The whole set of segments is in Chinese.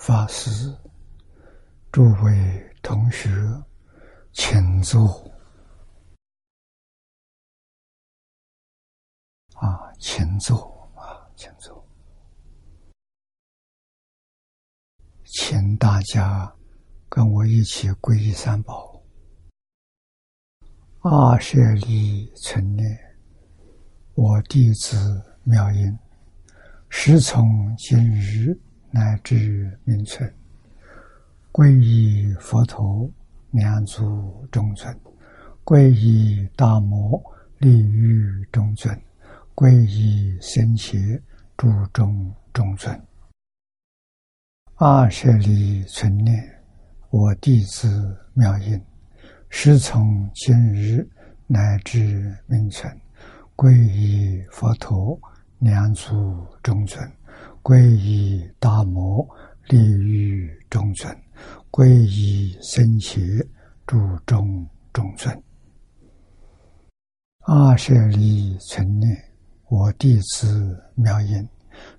法师，诸位同学，请坐。啊，请坐啊，请坐。请大家跟我一起皈依三宝。阿舍利存念，我弟子妙音，时从今日。乃至名存，皈依佛陀，两足中尊；皈依大摩，利欲中尊；皈依僧伽，诸中中尊。阿舍利存念，我弟子妙音，师从今日乃至名存，皈依佛陀，两足中尊。皈依大摩利于中尊，皈依僧伽诸众中尊。阿舍利存念，我弟子妙音，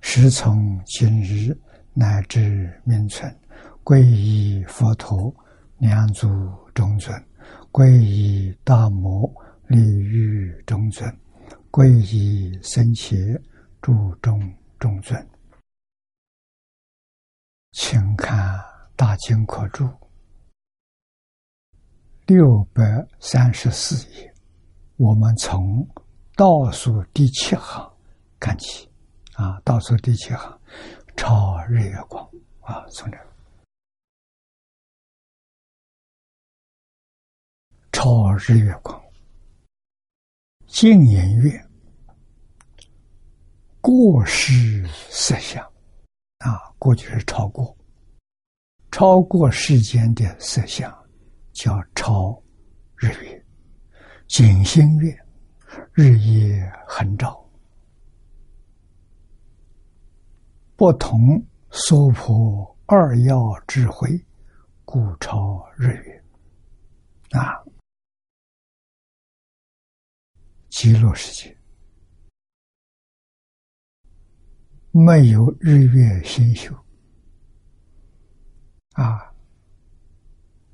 时从今日乃至明存，皈依佛陀，两足中尊；皈依大摩利于中尊；皈依僧伽诸众中尊。请看《大经课注》六百三十四页，我们从倒数第七行看起，啊，倒数第七行，超日月光，啊，从这，超日月光，静言月，过失色相。过去是超过，超过世间的色相，叫超日月，景星月，日夜恒照，不同娑婆二要智慧，故超日月。啊，极乐世界。没有日月星宿啊，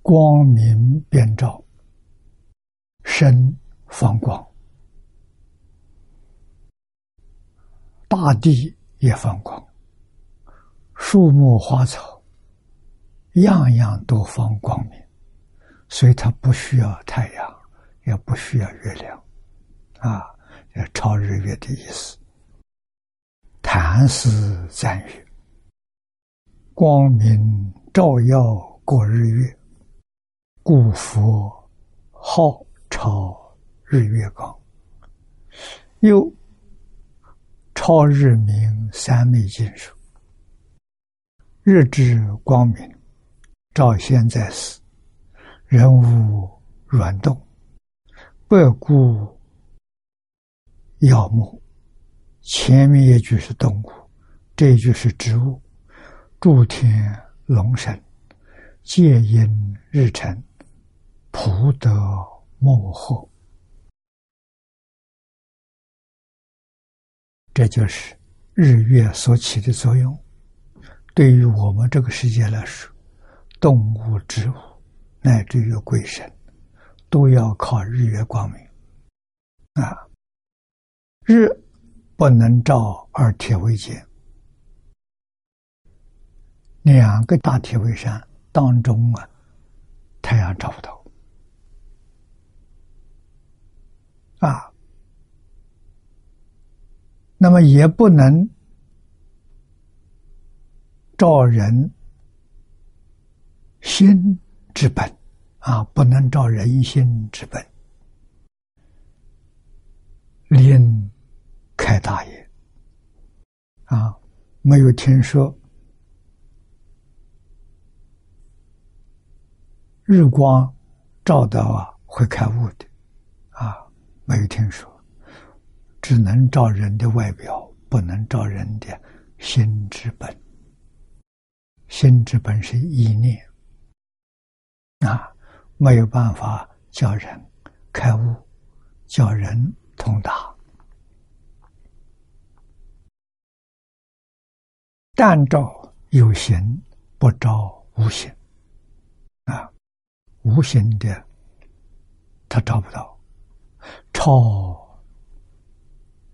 光明遍照，身放光，大地也放光，树木花草，样样都放光明，所以它不需要太阳，也不需要月亮，啊，超日月的意思。禅师赞誉：“光明照耀过日月，故佛号超日月光。又超日明三昧金属，日之光明照现在时，人物软动，百骨耀目。”前面一句是动物，这一句是植物。诸天龙神，戒因日辰，普德莫惑。这就是日月所起的作用。对于我们这个世界来说，动物、植物乃至于鬼神，都要靠日月光明啊，日。不能照二铁围间，两个大铁围山当中啊，太阳照不到。啊，那么也不能照人心之本。啊，不能照人心之本，令。开大眼啊！没有听说日光照到啊会开悟的啊，没有听说，只能照人的外表，不能照人的心之本。心之本是意念啊，没有办法叫人开悟，叫人通达。但照有形，不照无形啊，无形的他找不到，超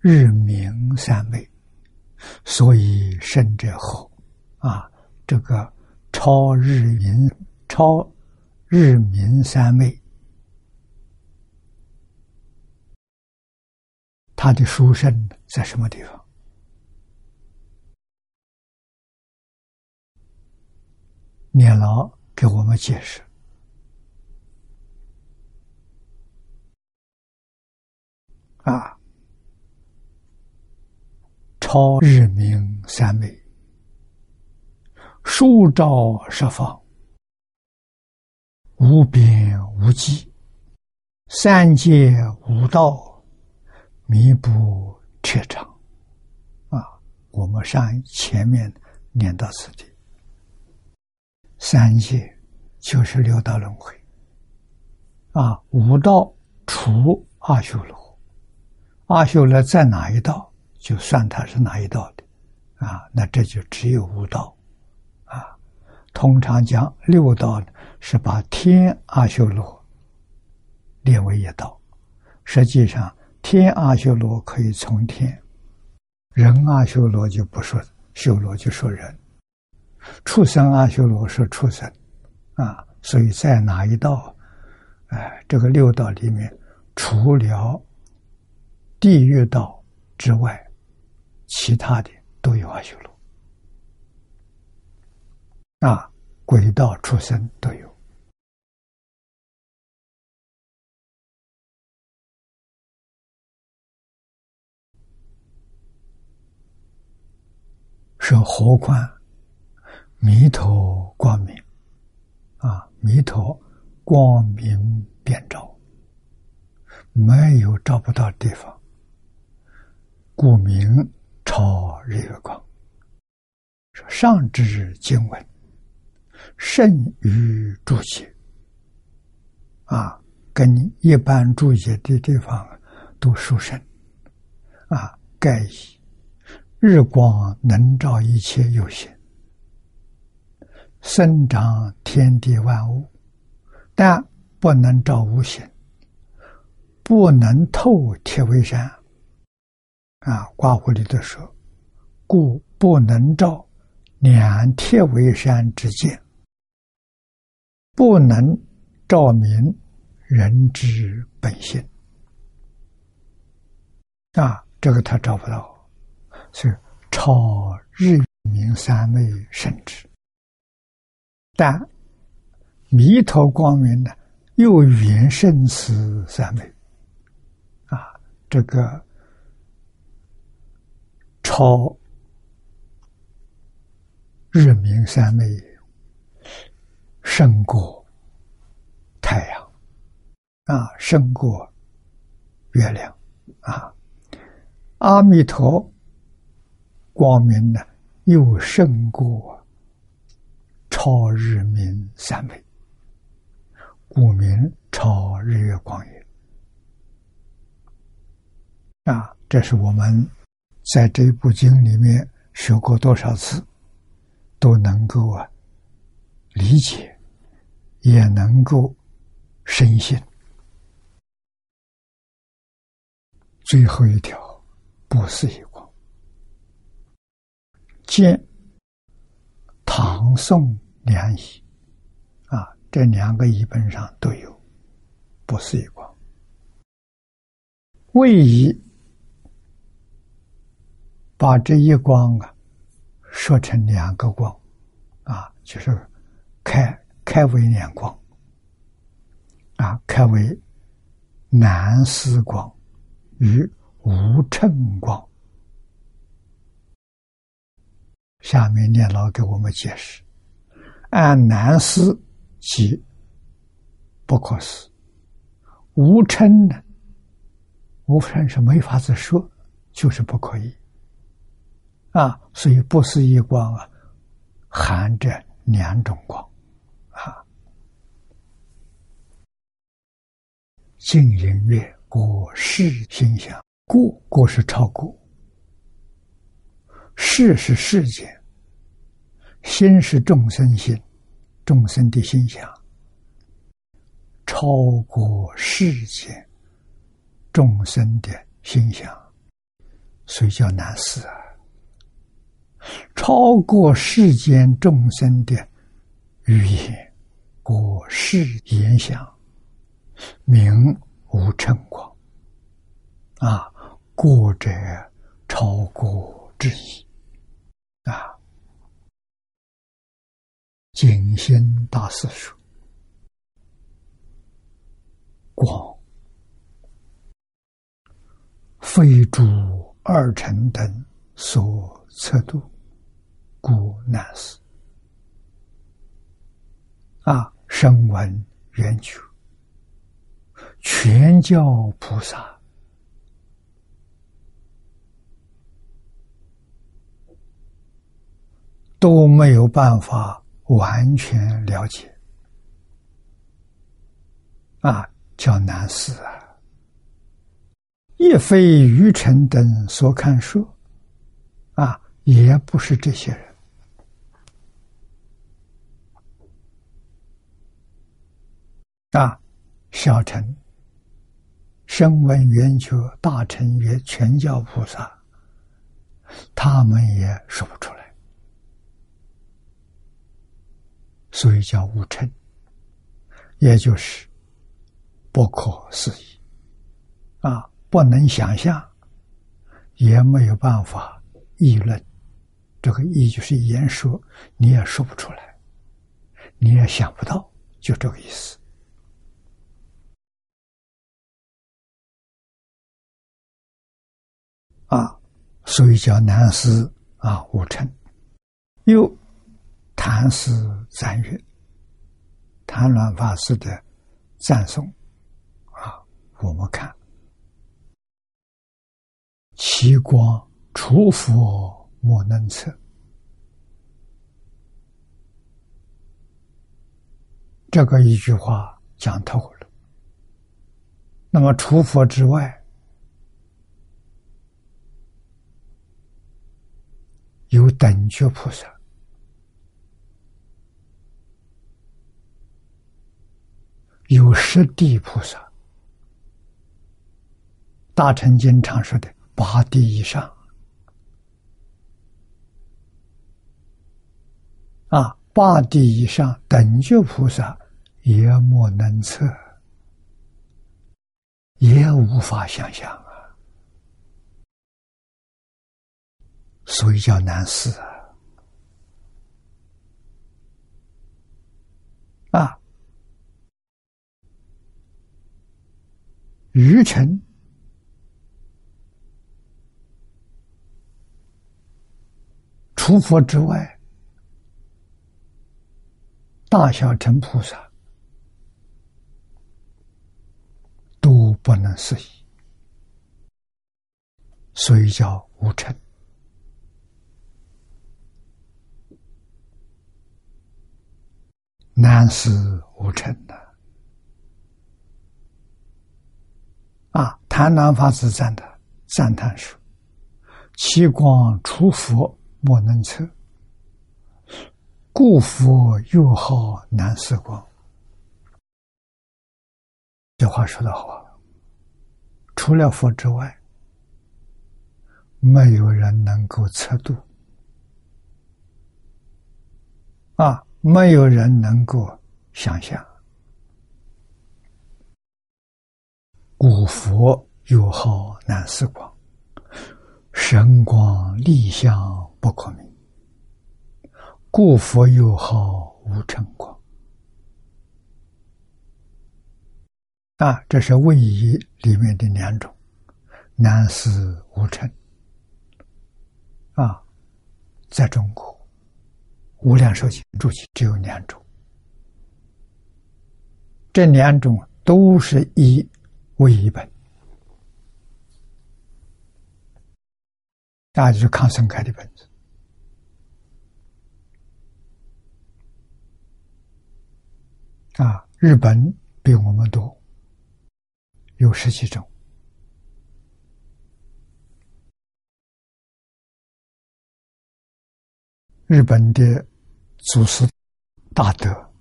日明三昧，所以甚者后啊，这个超日明超日明三昧，他的殊胜在什么地方？念老给我们解释啊，超日明三昧，数照十方，无边无际，三界五道，弥补彻长啊！我们上前面念到此地。三界就是六道轮回，啊，五道除阿修罗，阿修罗在哪一道，就算他是哪一道的，啊，那这就只有五道，啊，通常讲六道是把天阿修罗列为一道，实际上天阿修罗可以从天，人阿修罗就不说修罗，就说人。畜生阿修罗是畜生，啊，所以在哪一道，哎，这个六道里面，除了地狱道之外，其他的都有阿修罗，啊，鬼道、畜生都有，是何况？弥陀光明，啊，弥陀光明遍照，没有照不到地方，故名超日月光。说上至经文，甚于注解，啊，跟一般注解的地方都殊胜，啊，盖以日光能照一切有形。生长天地万物，但不能照无形，不能透铁围山。啊，刮胡里头说，故不能照两铁围山之见，不能照明人之本性。啊，这个他找不到，是超日明三昧甚至。但弥陀光明呢，又远胜此三昧，啊，这个超日明三昧胜过太阳，啊，胜过月亮，啊，阿弥陀光明呢，又胜过。超日明三昧，故名超日月光也。啊，这是我们在这部经里面学过多少次，都能够啊理解，也能够深信。最后一条，不是一光，见唐宋。两仪啊，这两个仪本上都有，不是一光。位仪把这一光啊说成两个光啊，就是开开为两光啊，开为南四光与无称光。下面念老给我们解释。按难思即不可思，无称呢？无称是没法子说，就是不可以啊。所以不思一光啊，含着两种光啊。静音乐过世心想过过是超过，世是世间。心是众生心，众生的心想超过世间众生的心想，所以叫难思啊。超过世间众生的语言，过世言想，名无成光啊，过者超过之意啊。景心大师说：“光非诸二乘等所测度，故难思。”啊，声闻缘觉，全教菩萨都没有办法。完全了解。啊，叫难思啊！亦非愚臣等所看书啊，也不是这些人。啊，小乘、声闻缘觉、大乘也全教菩萨，他们也说不出来。所以叫无称，也就是不可思议啊，不能想象，也没有办法议论。这个议就是言说，你也说不出来，你也想不到，就这个意思啊。所以叫难思啊，无称又。谭师赞曰：“谭鸾法师的赞颂啊，我们看其光除佛莫能测。这个一句话讲透了。那么除佛之外，有等觉菩萨。”有十地菩萨，大乘经常说的八地以上啊，八地以上等觉菩萨也莫能测，也无法想象啊，所以叫难思啊。愚臣除佛之外，大小乘菩萨都不能适宜，所以叫无尘。难思无尘的。啊，谈南法师赞的赞叹说：“其光出佛莫能测，故佛又好难思光。”这话说的好啊，除了佛之外，没有人能够测度，啊，没有人能够想象。古佛有好难思光，神光立相不可名。故佛有好无尘光。啊，这是位移里面的两种，难思无成。啊，在中国，无量寿经注解只有两种，这两种都是以。为一本，那就是康生开的本子啊。日本比我们多，有十几种。日本的祖师大德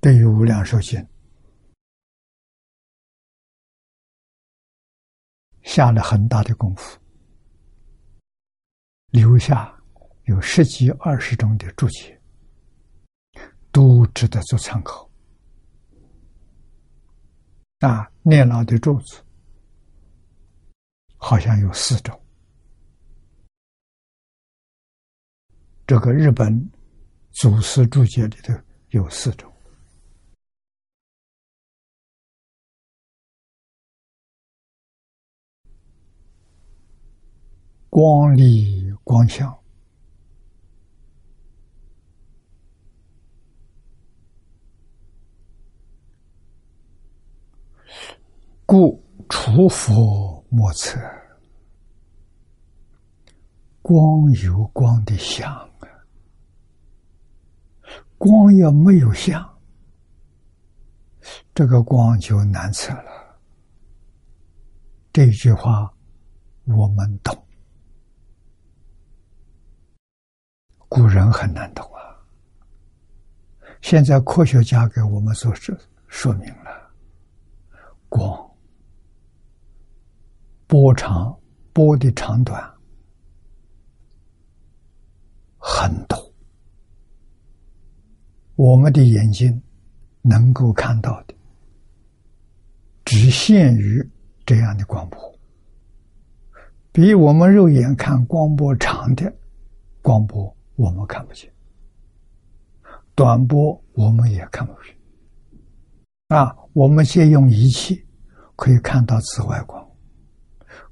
对于《无量寿经》下了很大的功夫，留下有十几二十种的注解，都值得做参考。啊，念老的咒子好像有四种。这个日本祖师注解里头有四种：光力光相，故除佛莫测，光有光的相。光要没有相，这个光就难测了。这句话我们懂，古人很难懂啊。现在科学家给我们所说说明了，光波长波的长短很多。我们的眼睛能够看到的，只限于这样的光波。比我们肉眼看光波长的光波，我们看不见；短波我们也看不见。啊，我们先用仪器可以看到紫外光，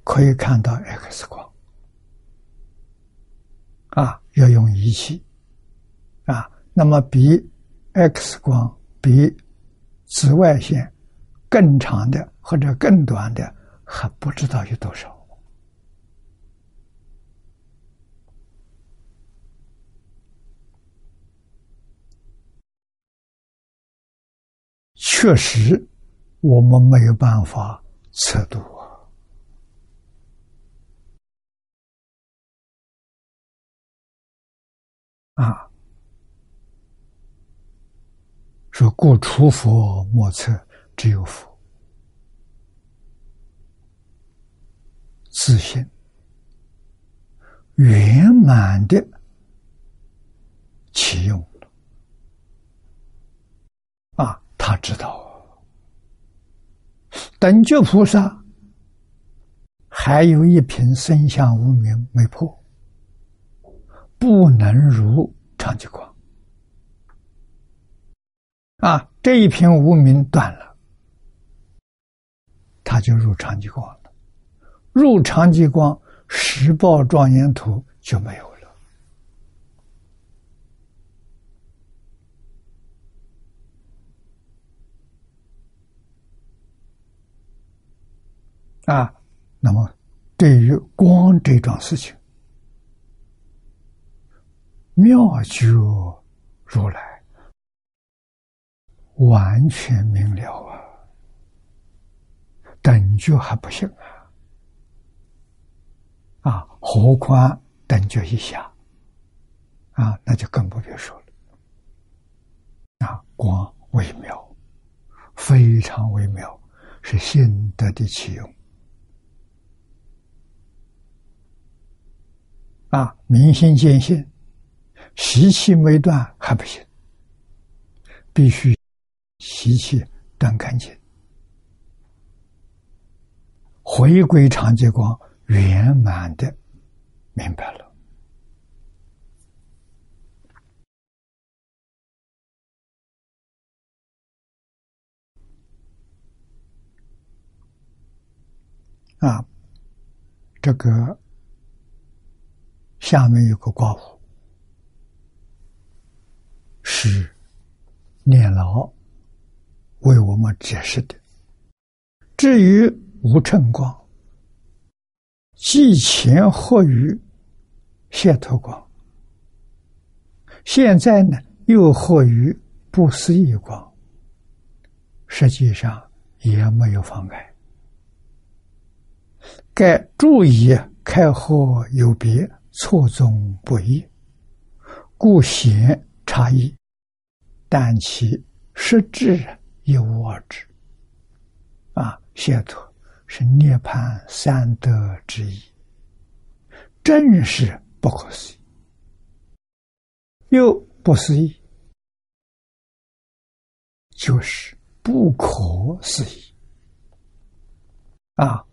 可以看到 X 光。啊，要用仪器。啊，那么比。X 光比紫外线更长的或者更短的还不知道有多少。确实，我们没有办法测度啊。说故除佛莫测，只有佛自信圆满的启用啊！他知道，等觉菩萨还有一品身相无名没破，不能如长吉光。啊，这一瓶无名断了，他就入长吉光了。入长吉光，十报庄严图就没有了。啊，那么对于光这桩事情，妙觉如来。完全明了啊，等觉还不行啊，啊，何况等觉一下，啊，那就更不必说了。啊，光微妙，非常微妙，是心得的启用。啊，明心见性，习气没断还不行，必须。习气断干净，回归长吉光，圆满的明白了啊！这个下面有个卦符，是念老。为我们解释的。至于无称光，既前或于现脱光，现在呢又或于不思议光，实际上也没有妨碍。该注意开合有别，错综不一，故显差异，但其实质一无二致。啊，解脱是涅槃三德之一，正是不可思议，又不思议，就是不可思议。啊，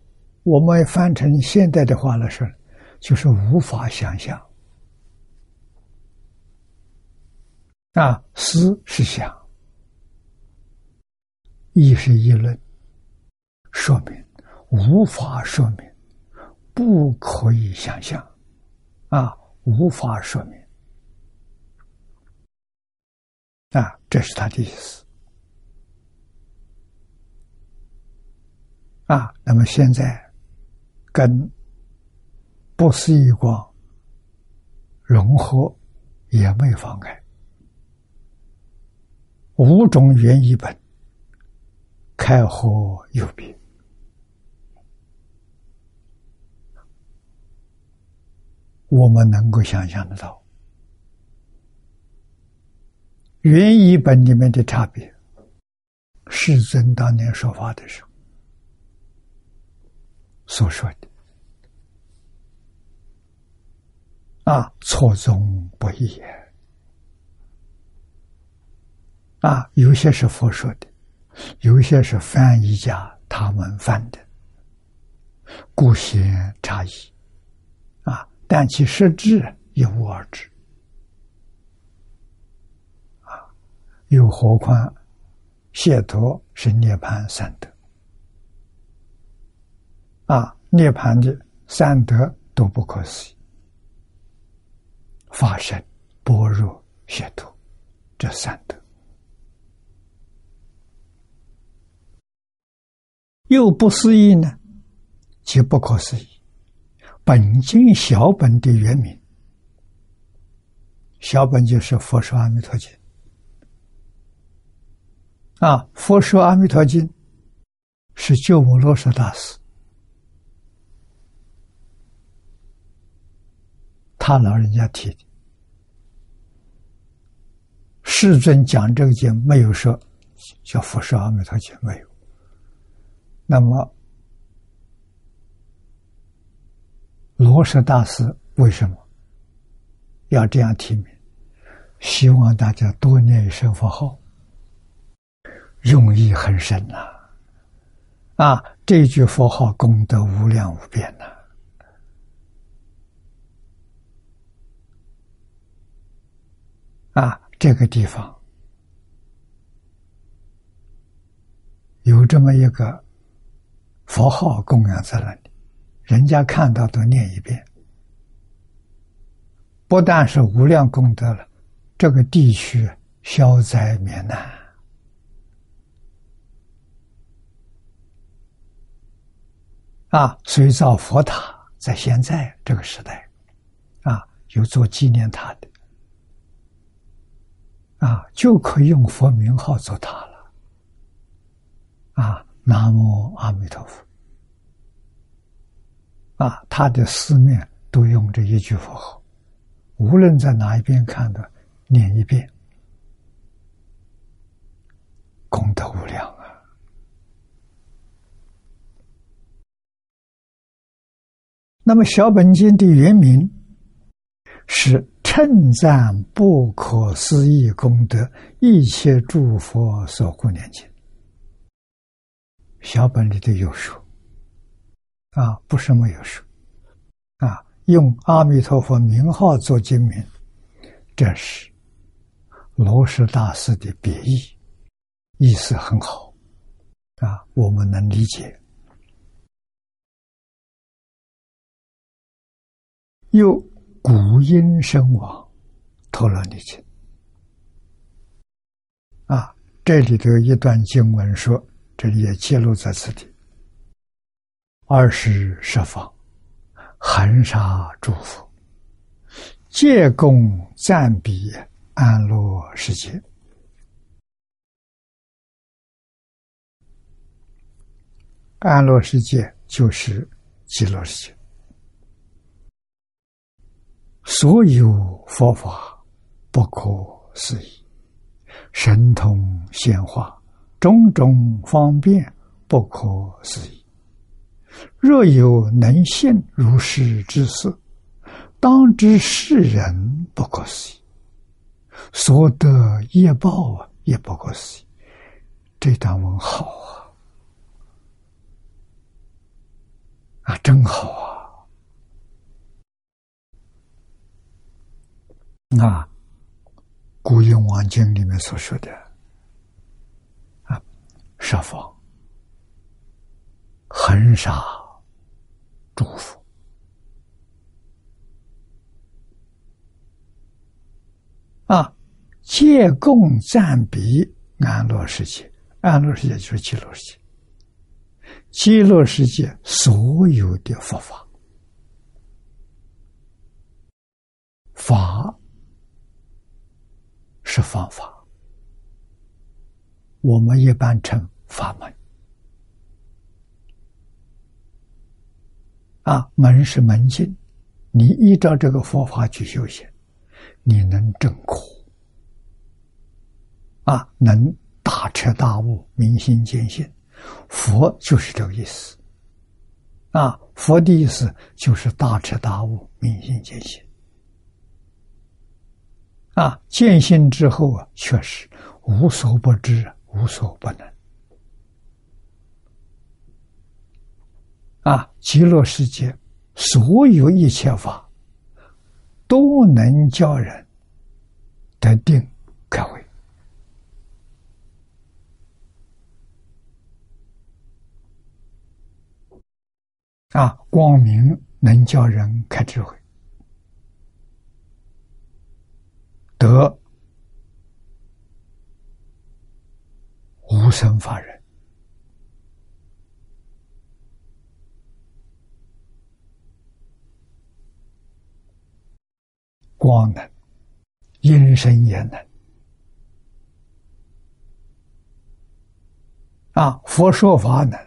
我们翻成现代的话来说。就是无法想象啊！思是想，意是议论，说明无法说明，不可以想象啊！无法说明啊！这是他的意思啊！那么现在跟。不思议光融合也没妨碍，五种原一本开合有别，我们能够想象得到原一本里面的差别。世尊当年说法的时候所说的。啊，错综不一啊，有些是佛说的，有些是翻译家他们翻的，故显差异。啊，但其实质一无二致。啊，又何况解脱是涅槃三德。啊，涅槃的三德都不可思议。发生般若解脱，这三德又不思议呢？即不可思议。本经小本的原名，小本就是《佛说阿弥陀经》啊，《佛说阿弥陀经》是鸠摩罗什大师，他老人家提的。世尊讲这个经没有说叫《佛说阿弥陀经》没有，那么罗什大师为什么要这样提名？希望大家多念一声佛号，用意很深呐！啊，这句佛号功德无量无边呐！啊。这个地方有这么一个佛号供养在那里，人家看到都念一遍，不但是无量功德了，这个地区消灾免难啊！所以造佛塔，在现在这个时代啊，有做纪念塔的。啊，就可以用佛名号做塔了。啊，南无阿弥陀佛。啊，他的四面都用这一句佛号，无论在哪一边看的，念一遍，功德无量啊。那么小本经的原名是。称赞不可思议功德，一切诸佛所护念经。小本里头有说，啊，不是没有说，啊，用阿弥陀佛名号做经名，这是罗什大师的别意，意思很好，啊，我们能理解。又。古音声亡陀罗尼经啊，这里头一段经文说，这里也记录在此地。二十十方，恒沙诸佛，借供赞彼安乐世界。安乐世界就是极乐世界。所有佛法不可思议，神通显化，种种方便不可思议。若有能信如是之事，当知世人不可思议。所得业报啊，也不可思议。这段文好啊，啊，真好啊！啊，《古印王经》里面所说的啊，设方恒沙祝福啊。借供赞比安乐世界，安乐世界就是极乐世界。极乐世界所有的佛法，法是方法，我们一般称法门。啊，门是门径，你依照这个佛法去修行，你能证苦。啊，能大彻大悟、明心见性，佛就是这个意思。啊，佛的意思就是大彻大悟、明心见性。啊，见性之后啊，确实无所不知、无所不能。啊，极乐世界所有一切法都能叫人得定可慧。啊，光明能叫人开智慧，得无生法忍，光能，阴身也能。啊，佛说法能。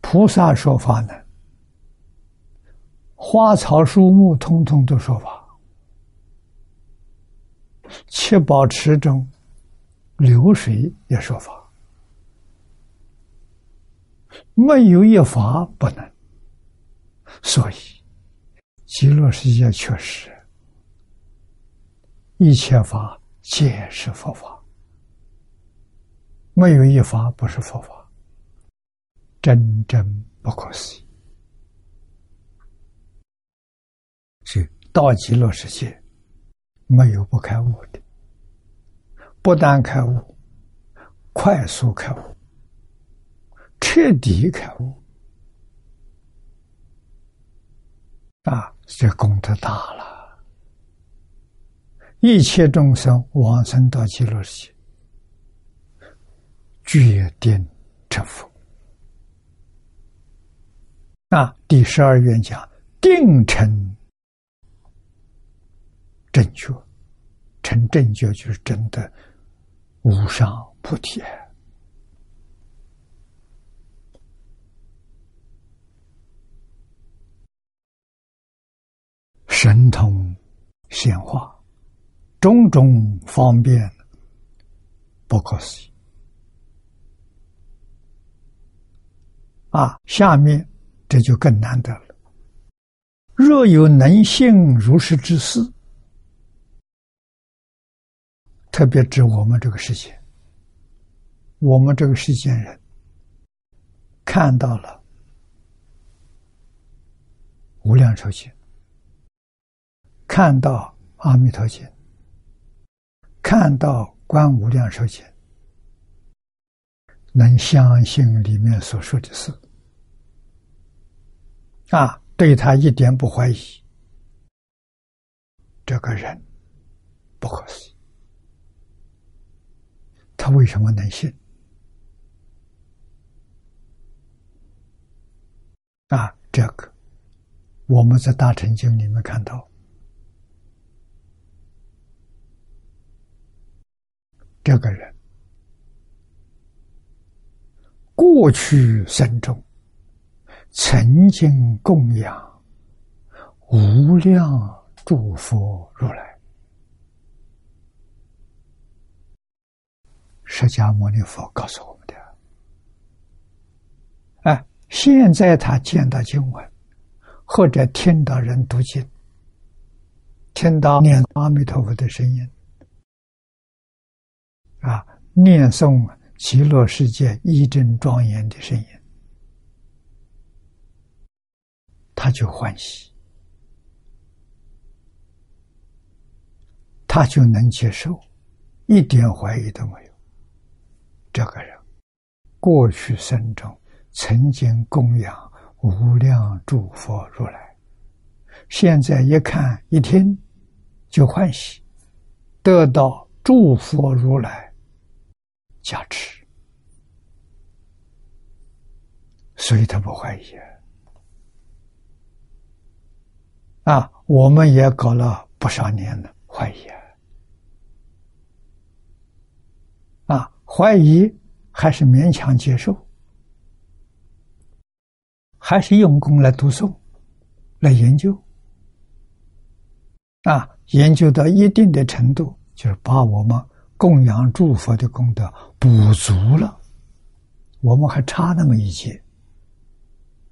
菩萨说法呢，花草树木通通都说法，七宝池中流水也说法，没有一法不能。所以极乐世界确实一切法皆是佛法，没有一法不是佛法。真真不可思议！是到极乐世界，没有不开悟的。不但开悟，快速开悟，彻底开悟，啊，这功德大了！一切众生往生到极乐世界，决定成佛。啊，第十二愿讲定成正觉，成正觉就是真的无上菩提，神通显化，种种方便不可思议。啊，下面。这就更难得了。若有能信如是之事，特别指我们这个世界，我们这个世间人看到了无量寿经，看到阿弥陀经，看到观无量寿经，能相信里面所说的事。啊，对他一点不怀疑，这个人不可思议。他为什么能信？啊，这个我们在大乘经里面看到，这个人过去生中。曾经供养无量诸佛如来。释迦牟尼佛告诉我们的。哎，现在他见到经文，或者听到人读经，听到念阿弥陀佛的声音，啊，念诵极乐世界一真庄严的声音，他就欢喜，他就能接受，一点怀疑都没有。这个人过去生中。曾经供养无量诸佛如来，现在一看一听就欢喜，得到诸佛如来加持，所以他不怀疑啊！我们也搞了不少年了，怀疑啊！啊，怀疑还是勉强接受。还是用功来读诵，来研究，啊，研究到一定的程度，就是把我们供养诸佛的功德补足了，我们还差那么一截，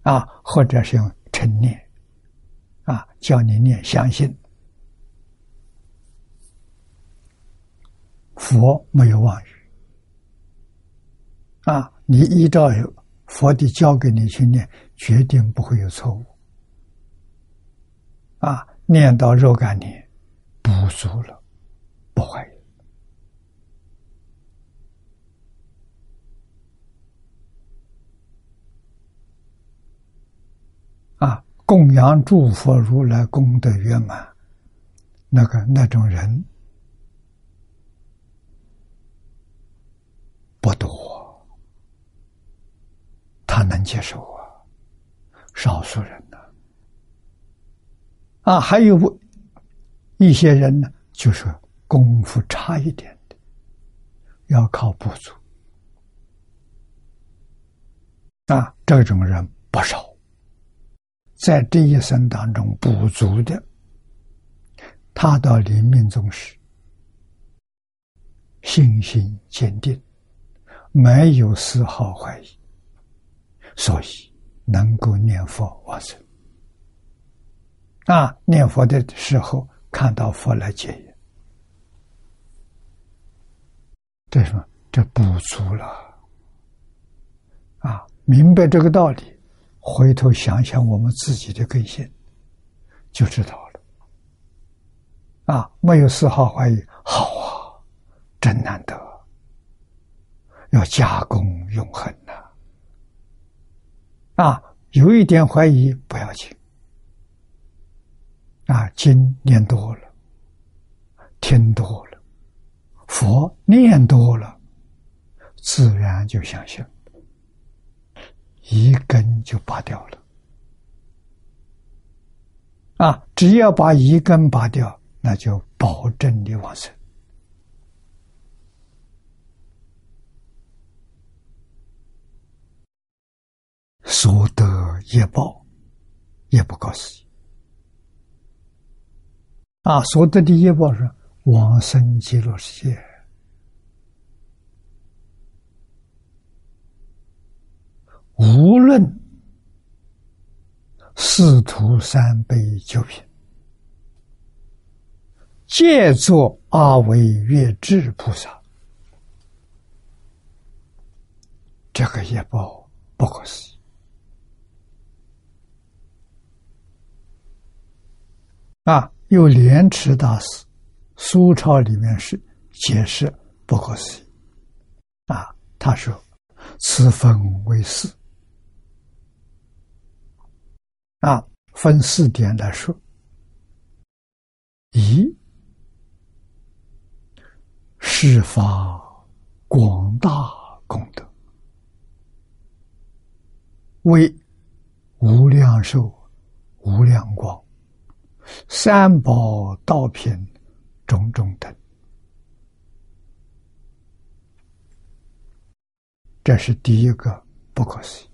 啊，或者是用成念，啊，叫你念，相信佛没有妄语，啊，你依照佛的教给你去念。决定不会有错误，啊！念到肉感念，补足了，不怀疑。啊！供养诸佛如来功德圆满，那个那种人不多，他能接受啊。少数人呢，啊，还有一些人呢，就是功夫差一点的，要靠补足。啊，这种人不少，在这一生当中补足的，他到临命终时，信心坚定，没有丝毫怀疑，所以。能够念佛往生啊！念佛的时候看到佛来接引，这什么？这补足了啊！明白这个道理，回头想想我们自己的根性，就知道了啊！没有丝毫怀疑，好啊，真难得，要加功永恒！啊，有一点怀疑不要紧。啊，经念多了，听多了，佛念多了，自然就相信，一根就拔掉了。啊，只要把一根拔掉，那就保证你往生。所得业报也不高思议啊！所得的业报是往生极乐世界，无论四徒三辈九品，皆作阿惟越智菩萨，这个业报不可思议。啊，有莲池大师，苏超里面是解释不可思议。啊，他说：“此分为四，啊，分四点来说：一，释发广大功德，为无量寿、无量光。”三宝道品种种等，这是第一个不可思。议。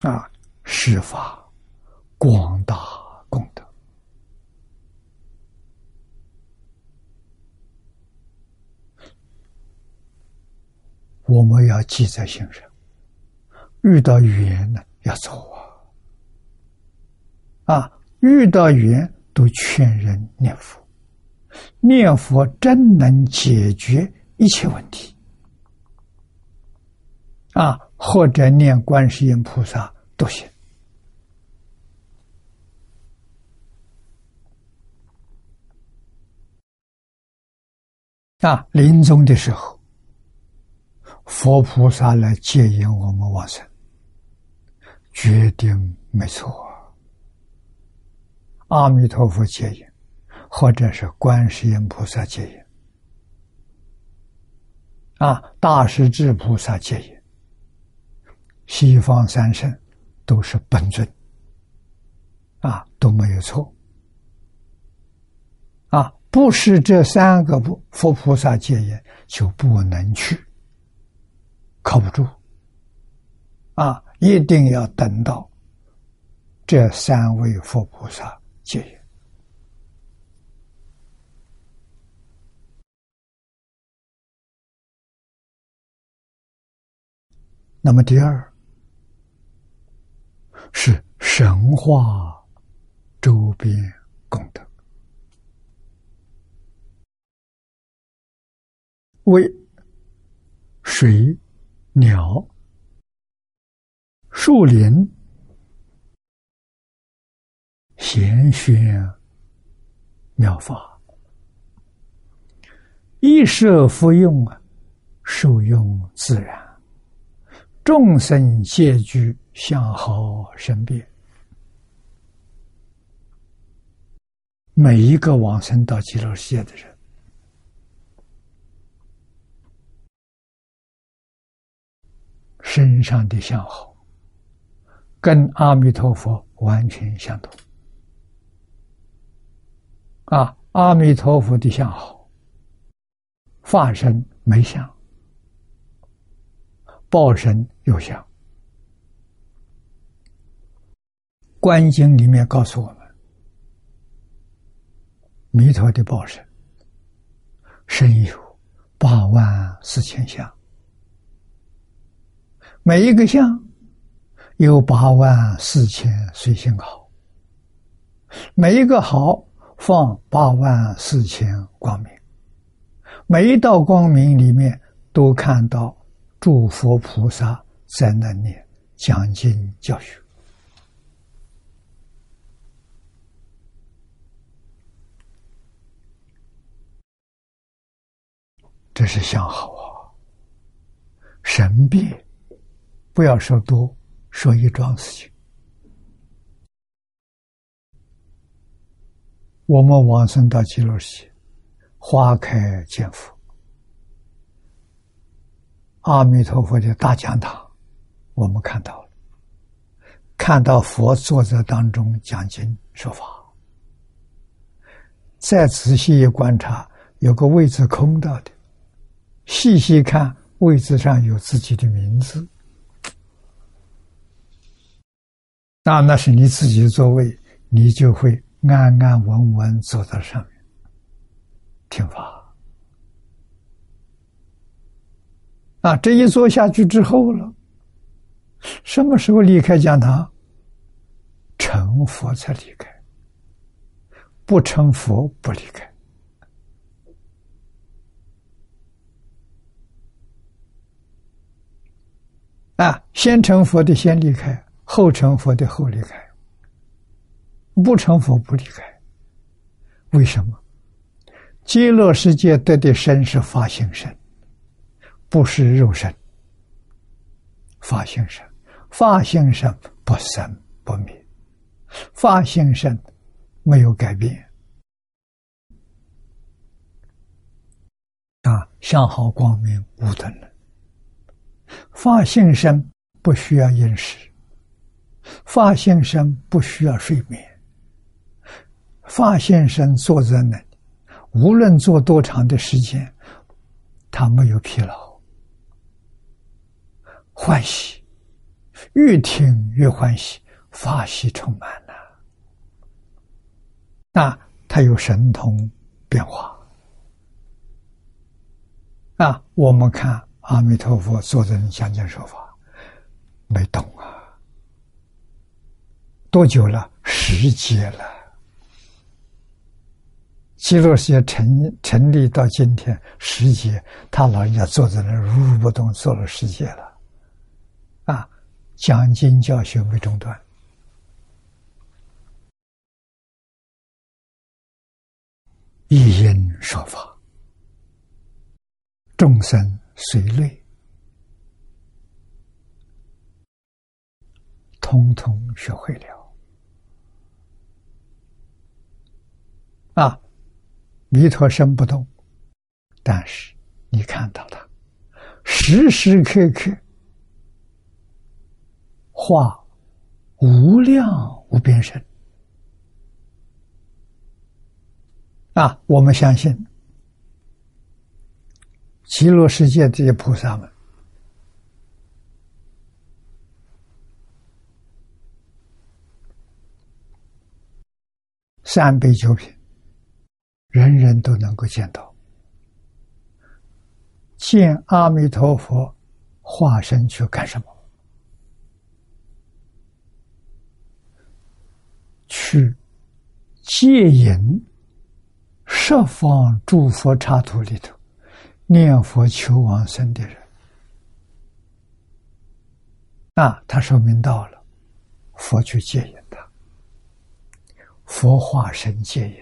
啊，施法广大功德，我们要记在心上。遇到缘呢，要走啊！啊，遇到缘都劝人念佛，念佛真能解决一切问题啊！或者念观世音菩萨都行啊！临终的时候，佛菩萨来接引我们往生。决定没错，阿弥陀佛接引，或者是观世音菩萨接引，啊，大势至菩萨接引，西方三圣都是本尊，啊都没有错，啊不是这三个不佛菩萨接引就不能去，靠不住，啊。一定要等到这三位佛菩萨接引。那么第二是神话周边功德，为水鸟。树林贤宣妙法，一舍福用啊，受用自然，众生皆具相好身边。每一个往生到极乐世界的人，身上的相好。跟阿弥陀佛完全相同啊！阿弥陀佛的相好，法身没相，报身有相。观经里面告诉我们，弥陀的报身身有八万四千相，每一个相。有八万四千随心好，每一个好放八万四千光明，每一道光明里面都看到诸佛菩萨在那里讲经教学，这是相好啊！神变，不要说多。说一桩事情，我们往生到极乐世界，花开见佛，阿弥陀佛的大讲堂，我们看到了，看到佛坐在当中讲经说法，再仔细一观察，有个位置空到的，细细看，位置上有自己的名字。那那是你自己的座位，你就会安安稳稳坐在上面听法。啊，这一坐下去之后了，什么时候离开讲堂？成佛才离开，不成佛不离开。啊，先成佛的先离开。后成佛的后离开，不成佛不离开。为什么？极乐世界得的身是法性身，不是肉身。法性身，法性身不生不灭，法性身没有改变。啊，相好光明无等了，法性身不需要饮食。发现生不需要睡眠，发现生坐在那里，无论坐多长的时间，他没有疲劳，欢喜，越听越欢喜，法喜充满了。那他有神通变化啊！我们看阿弥陀佛坐在讲经说法，没动啊。多久了？十劫了。极乐世界成成立到今天十劫，他老人家坐在那如如不动，坐了十劫了。啊，讲经教学没中断。一因说法，众生随类，通通学会了。啊，弥陀身不动，但是你看到他时时刻刻化无量无边身。啊，我们相信极乐世界这些菩萨们，三杯九品，人人都能够见到。见阿弥陀佛化身去干什么？去戒引。十方诸佛刹土里头，念佛求往生的人，那他说明到了，佛去戒引他，佛化身戒引，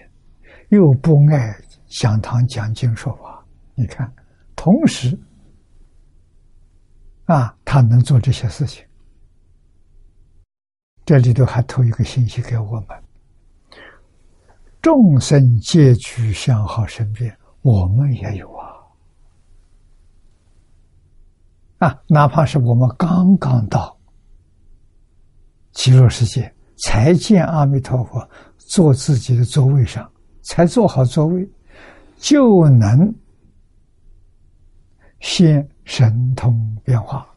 又不爱讲堂讲经说法，你看，同时，啊，他能做这些事情，这里头还透一个信息给我们。众生皆具相好身边，我们也有啊！啊，哪怕是我们刚刚到极乐世界，才见阿弥陀佛，坐自己的座位上，才坐好座位，就能现神通变化，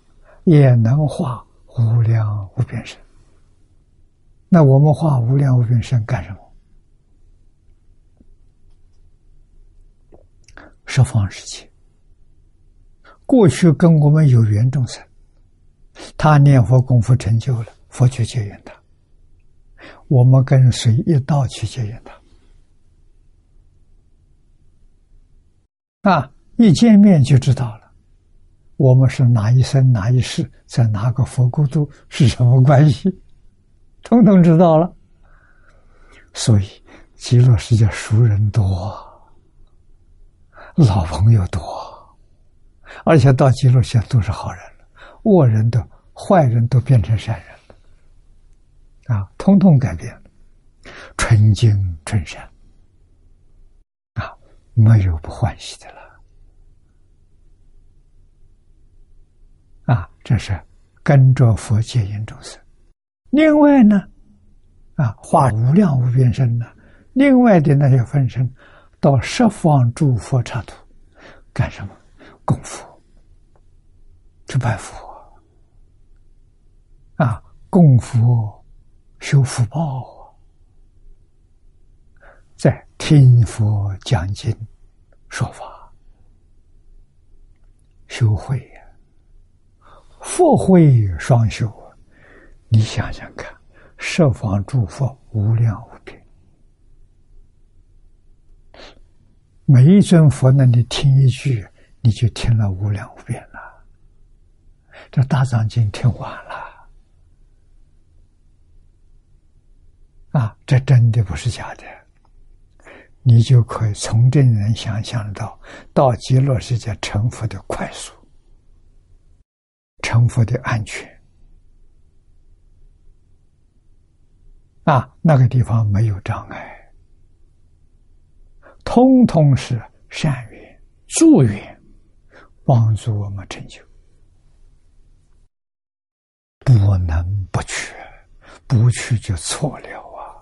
也能化无量无边身。那我们化无量无边身干什么？十方世界，过去跟我们有缘众生，他念佛功夫成就了，佛去接引他。我们跟谁一道去接引他？啊，一见面就知道了，我们是哪一生哪一世，在哪个佛国度是什么关系，通通知道了。所以极乐世界熟人多。老朋友多，而且到极乐世界都是好人了，恶人的坏人都变成善人了，啊，通通改变了，纯净纯善，没有不欢喜的了，啊，这是跟着佛戒引众生。另外呢，啊，化无量无边身呢，另外的那些分身。到十方诸佛刹土干什么？供佛，去拜佛啊！供佛修福报，在听佛讲经说法，修慧呀，佛慧双修！你想想看，十方诸佛无量无边。每一尊佛那里听一句，你就听了无量无边了。这大藏经听完了，啊，这真的不是假的。你就可以从这里能想象到，到极乐世界成佛的快速，成佛的安全。啊，那个地方没有障碍。通通是善缘、助缘，帮助我们成就，不能不去，不去就错了啊！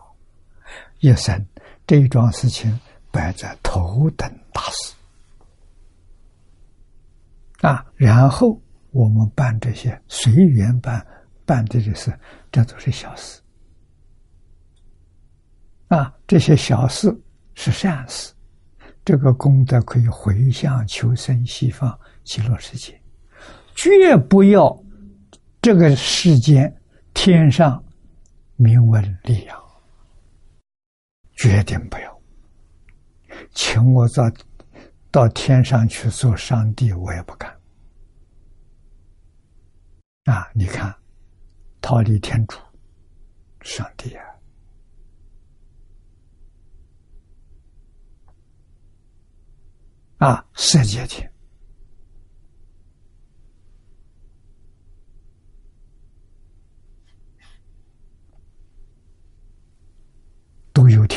一生这桩事情摆在头等大事。啊，然后我们办这些随缘办，办办的的事，这都是小事。啊，这些小事是善事，这个功德可以回向求生西方极乐世界，绝不要这个世间天上名闻利养，决定不要，请我到到天上去做上帝，我也不干。啊，你看，逃离天主，上帝啊！啊，世界天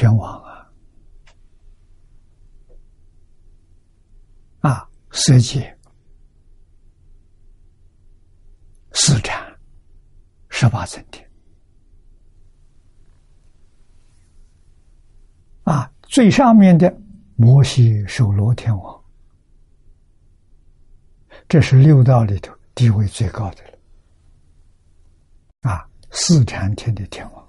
天王啊！啊，色界四禅十八层天啊，最上面的。摩西首罗天王，这是六道里头地位最高的了。啊，四禅天的天王，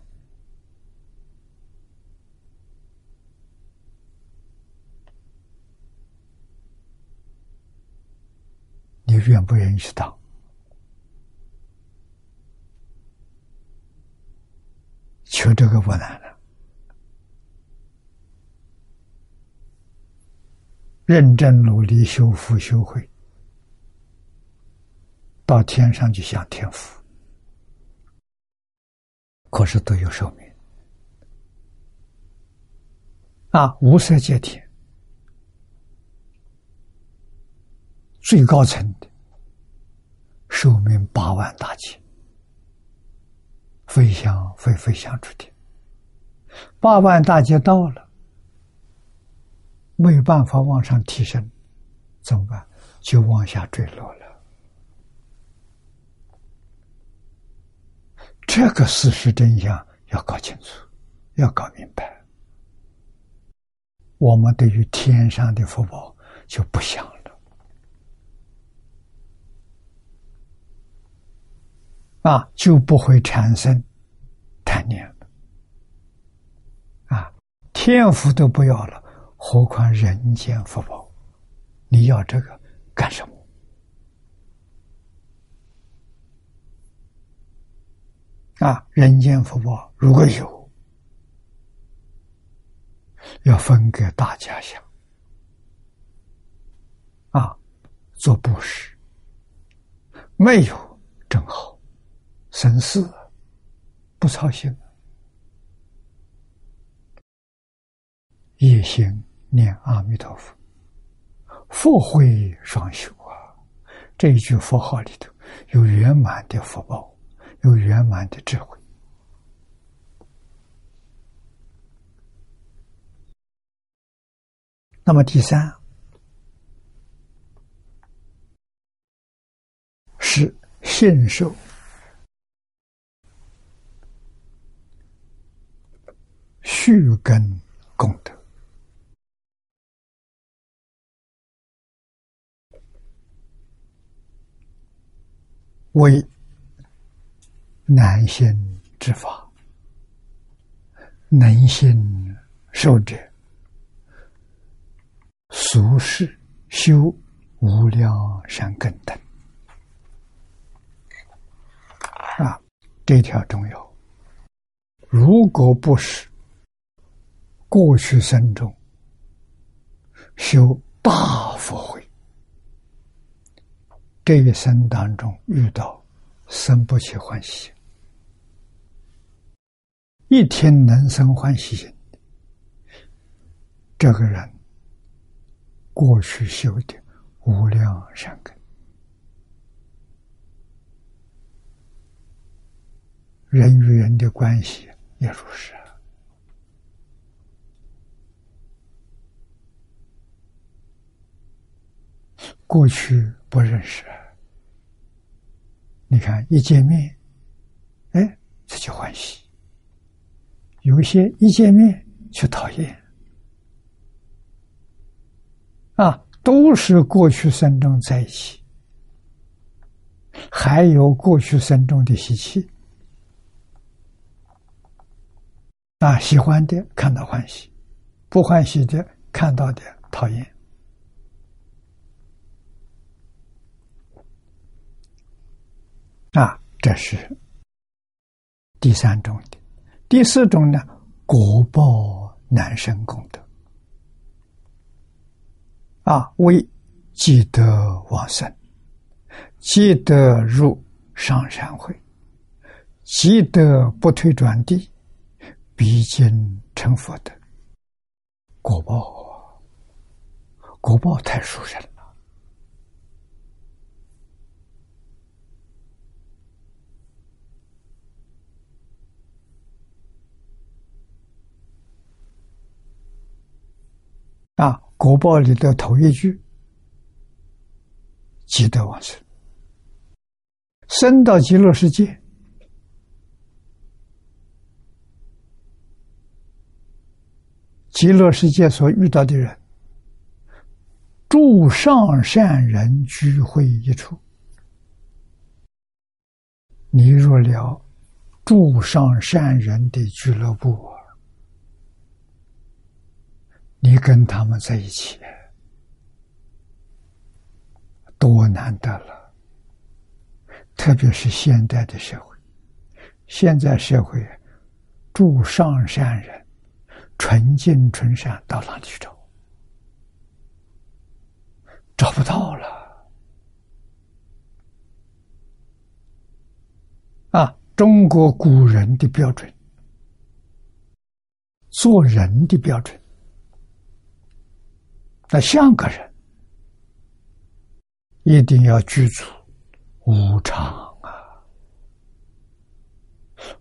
你愿不愿意去当？求这个不难了。认真努力修福修慧，到天上去享天福，可是都有寿命啊！无色界天最高层的寿命八万大千，飞翔飞飞翔出去，八万大劫到了。没有办法往上提升，怎么办？就往下坠落了。这个事实真相要搞清楚，要搞明白。我们对于天上的福报就不想了，啊，就不会产生贪念了，啊，天福都不要了。何况人间福报，你要这个干什么？啊，人间福报如果有，要分给大家享。啊，做布施，没有正好，生死不操心，一心。念阿弥陀佛，佛慧双修啊！这一句佛号里头有圆满的福报，有圆满的智慧。那么第三是信受续根功德。为难行之法，能行受者，俗世修无量善根等。啊，这条重要。如果不是过去生中修大佛慧。这一生当中遇到生不起欢喜，一天能生欢喜心，这个人过去修的无量善根，人与人的关系也如是，过去不认识，你看一见面，哎，这就欢喜；有些一见面却讨厌，啊，都是过去生中在一起，还有过去生中的习气。啊，喜欢的看到欢喜，不欢喜的看到的讨厌。啊，这是第三种的。第四种呢，果报难生功德。啊，为积德往生，积德入上善会，积德不退转地，必经成佛的果报，果报太殊胜。了，国报里的头一句，积德往生，生到极乐世界，极乐世界所遇到的人，诸上善人聚会一处，你入了诸上善人的俱乐部。你跟他们在一起，多难得了！特别是现代的社会，现在社会，住上善人、纯净纯善到哪里去找？找不到了。啊，中国古人的标准，做人的标准。那像个人，一定要具足无常啊！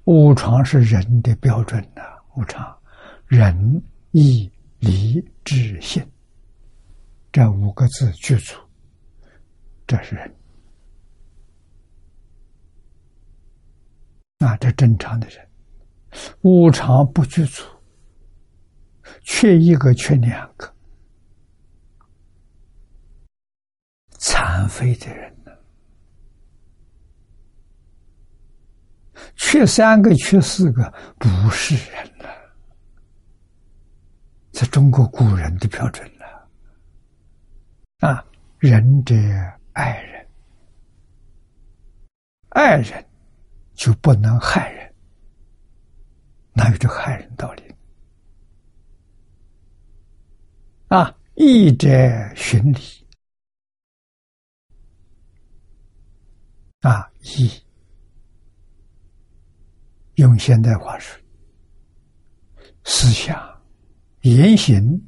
无常是人的标准呐，无常，仁义礼智信这五个字具足，这是人。那这正常的人，无常不具足，缺一个，缺两个。残废的人呢？缺三个、缺四个，不是人了。在中国古人的标准了。啊，仁者爱人，爱人就不能害人，哪有这害人道理？啊，义者循礼。啊，义用现代话说，思想、言行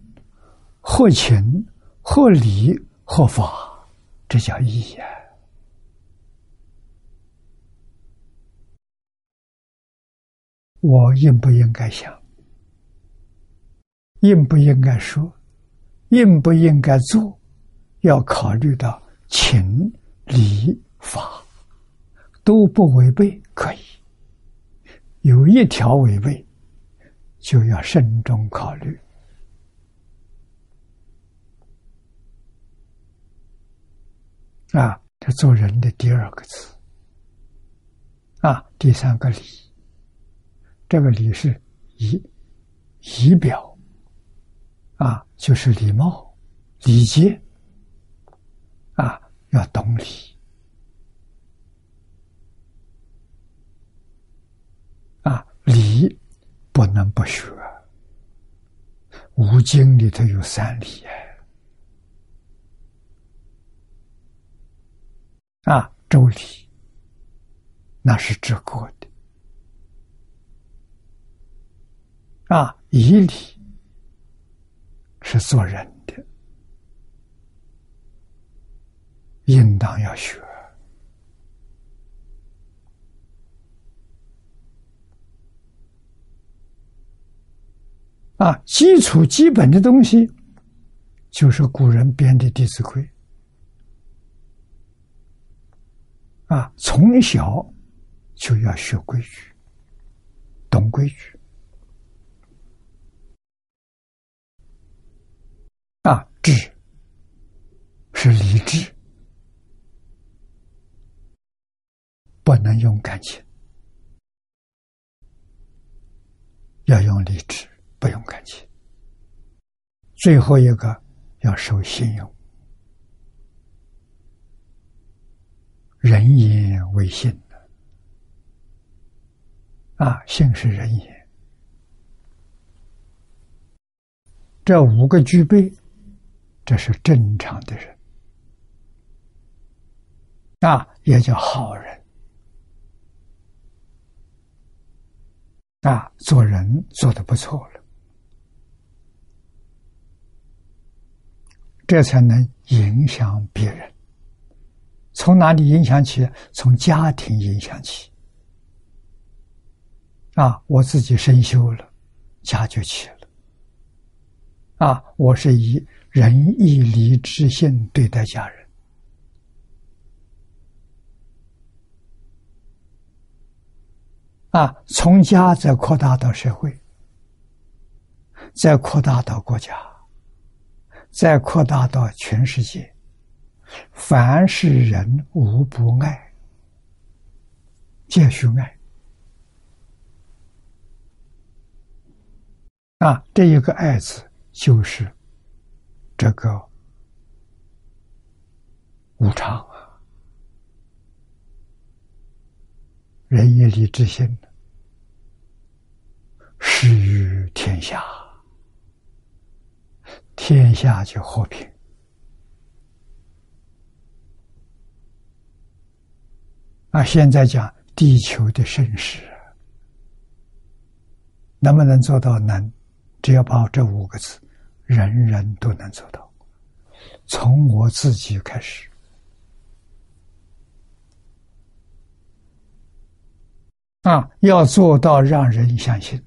合情、合理、合法，这叫义呀。我应不应该想？应不应该说？应不应该做？要考虑到情、理、法。都不违背可以，有一条违背，就要慎重考虑。啊，这做人的第二个字，啊，第三个礼，这个礼是仪仪表，啊，就是礼貌、礼节，啊，要懂礼。礼不能不学，五经里头有三礼啊，周礼那是治国的。啊，仪礼是做人的，应当要学。啊，基础基本的东西，就是古人编的《弟子规》。啊，从小就要学规矩，懂规矩。啊，智是理智，不能用感情。要用理智，不用感情。最后一个要守信用，人言为信的啊，信是人言，这五个具备，这是正常的人。啊，也叫好人。啊，做人做的不错了，这才能影响别人。从哪里影响起？从家庭影响起。啊，我自己身修了，家就起了。啊，我是以仁义礼智信对待家人。啊，从家再扩大到社会，再扩大到国家，再扩大到全世界，凡是人无不爱，皆须爱。啊，这一个“爱”字就是这个无常啊，仁义礼智信，施于天下，天下就和平。啊，现在讲地球的盛世，能不能做到？能。只要把这五个字，人人都能做到。从我自己开始，啊，要做到让人相信。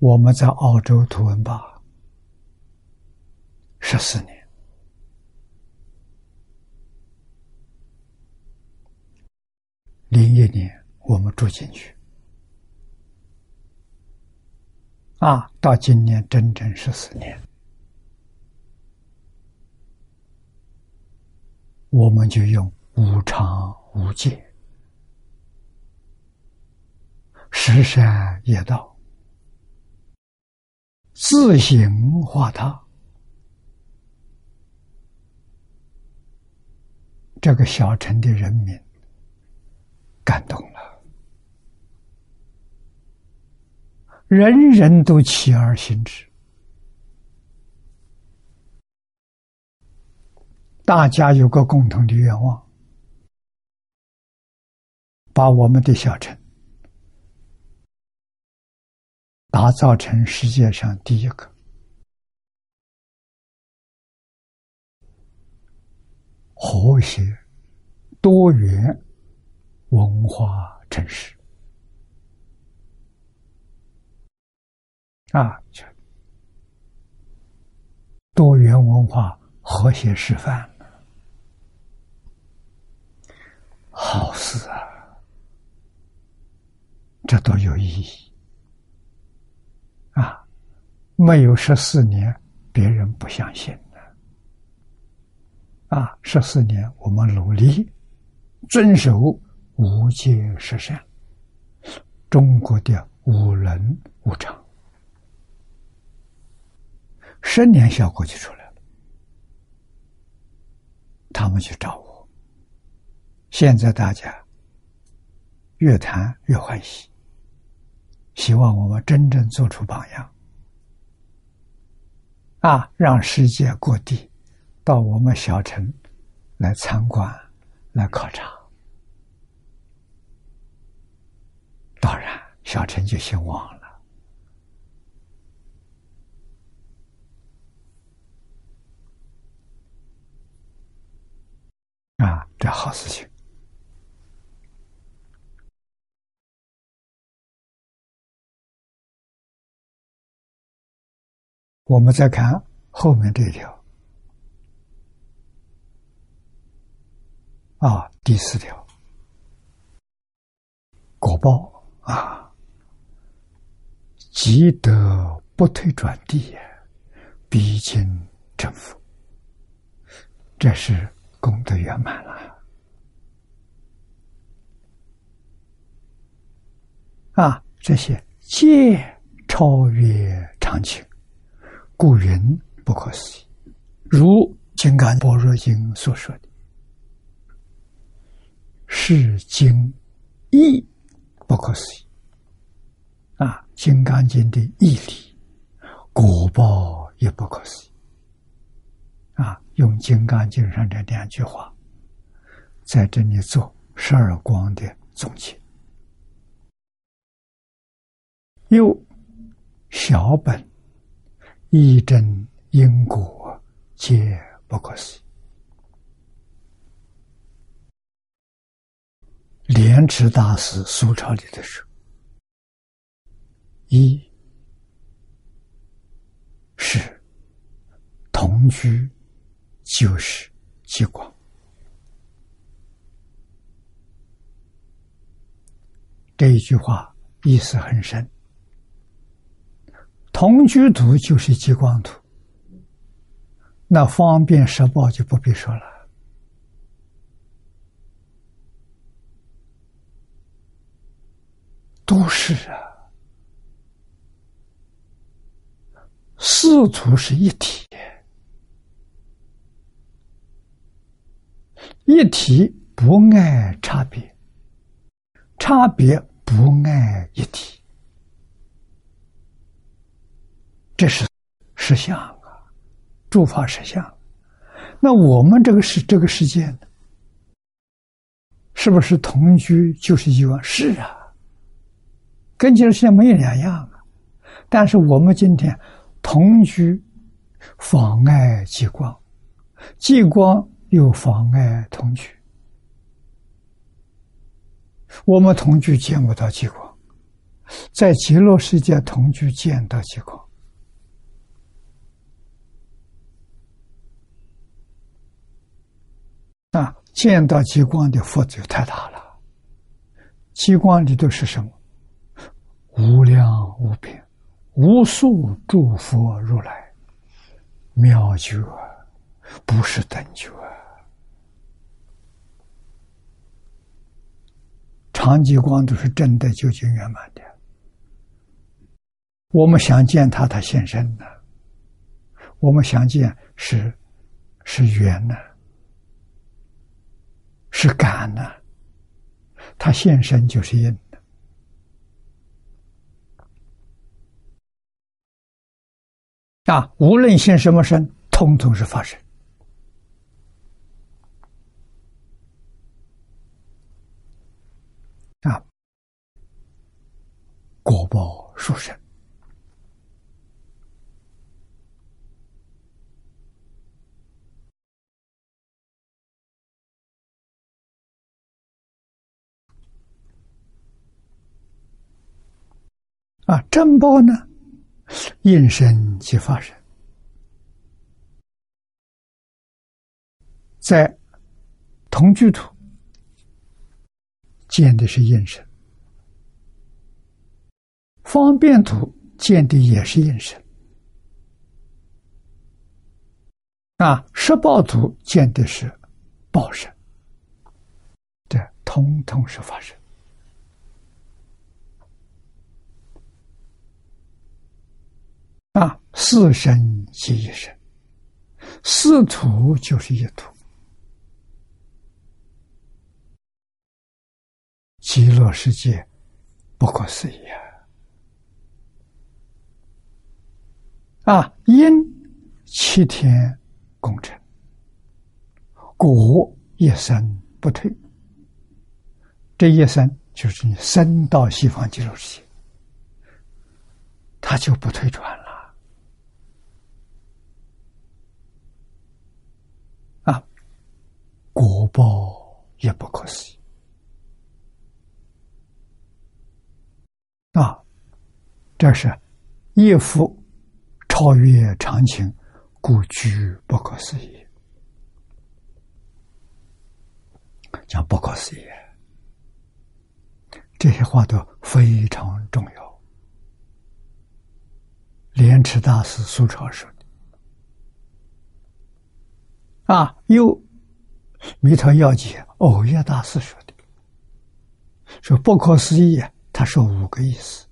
我们在澳洲图文吧十四年，零一年我们住进去。啊，到今年整整十四年，我们就用无常无界，十善业道，自行化他，这个小城的人民感动了。人人都起而行之，大家有个共同的愿望，把我们的小城打造成世界上第一个和谐、多元文化城市。啊，多元文化和谐示范，好事啊！这都有意义！没有十四年，别人不相信的啊！十四年，我们努力遵守无界十善，中国的五伦五常。十年效果就出来了，他们去找我。现在大家越谈越欢喜，希望我们真正做出榜样，啊，让世界各地到我们小城来参观、来考察。当然，小城就兴旺了。啊，这好事情！我们再看后面这一条啊，第四条，果报啊，积德不退转地，必经成佛。这是。功德圆满了啊，这些皆超越常情，故云不可思议。如《金刚般若经》所说的，是经义不可思议。啊，《金刚经》的义理，果报也不可思议。啊，用《金刚经》上这两句话，在这里做十二光的总结。又小本一真因果，皆不可思议。莲池大师苏超里的说：“一是同居，就是极光。”这一句话意思很深。同居图就是极光图，那方便时报就不必说了，都是啊，四图是一体，一体不爱差别，差别不爱一体。这是实相啊，诸法实相。那我们这个是这个世界？是不是同居就是一万？是啊，跟这个世界没有两样啊。但是我们今天同居妨碍极光，极光又妨碍同居。我们同居见不到极光，在极乐世界同居见到极光。啊，见到极光的福就太大了。极光里头是什么？无量无边、无数诸佛如来，妙觉，不是等觉。长极光都是真的究竟圆满的。我们想见他，他现身的；我们想见，是是缘呢。是感呢，他现身就是因的啊！无论现什么身，通通是发生啊！果报殊胜。啊，正报呢？应身即发生，在同居土见的是应身，方便土见的也是应身，啊，实报图见的是报身，这通通是发生。啊，四身即一身，四土就是一土，极乐世界不可思议啊！啊，因七天功成，果一生不退，这一生就是你生到西方极乐世界，他就不退转了。果报也不可思议啊！这是一幅超越常情，故居不可思议。讲不可思议，这些话都非常重要。莲池大师苏超说的啊，又。弥陀要解，偶业大师说的，说不可思议，他说五个意思。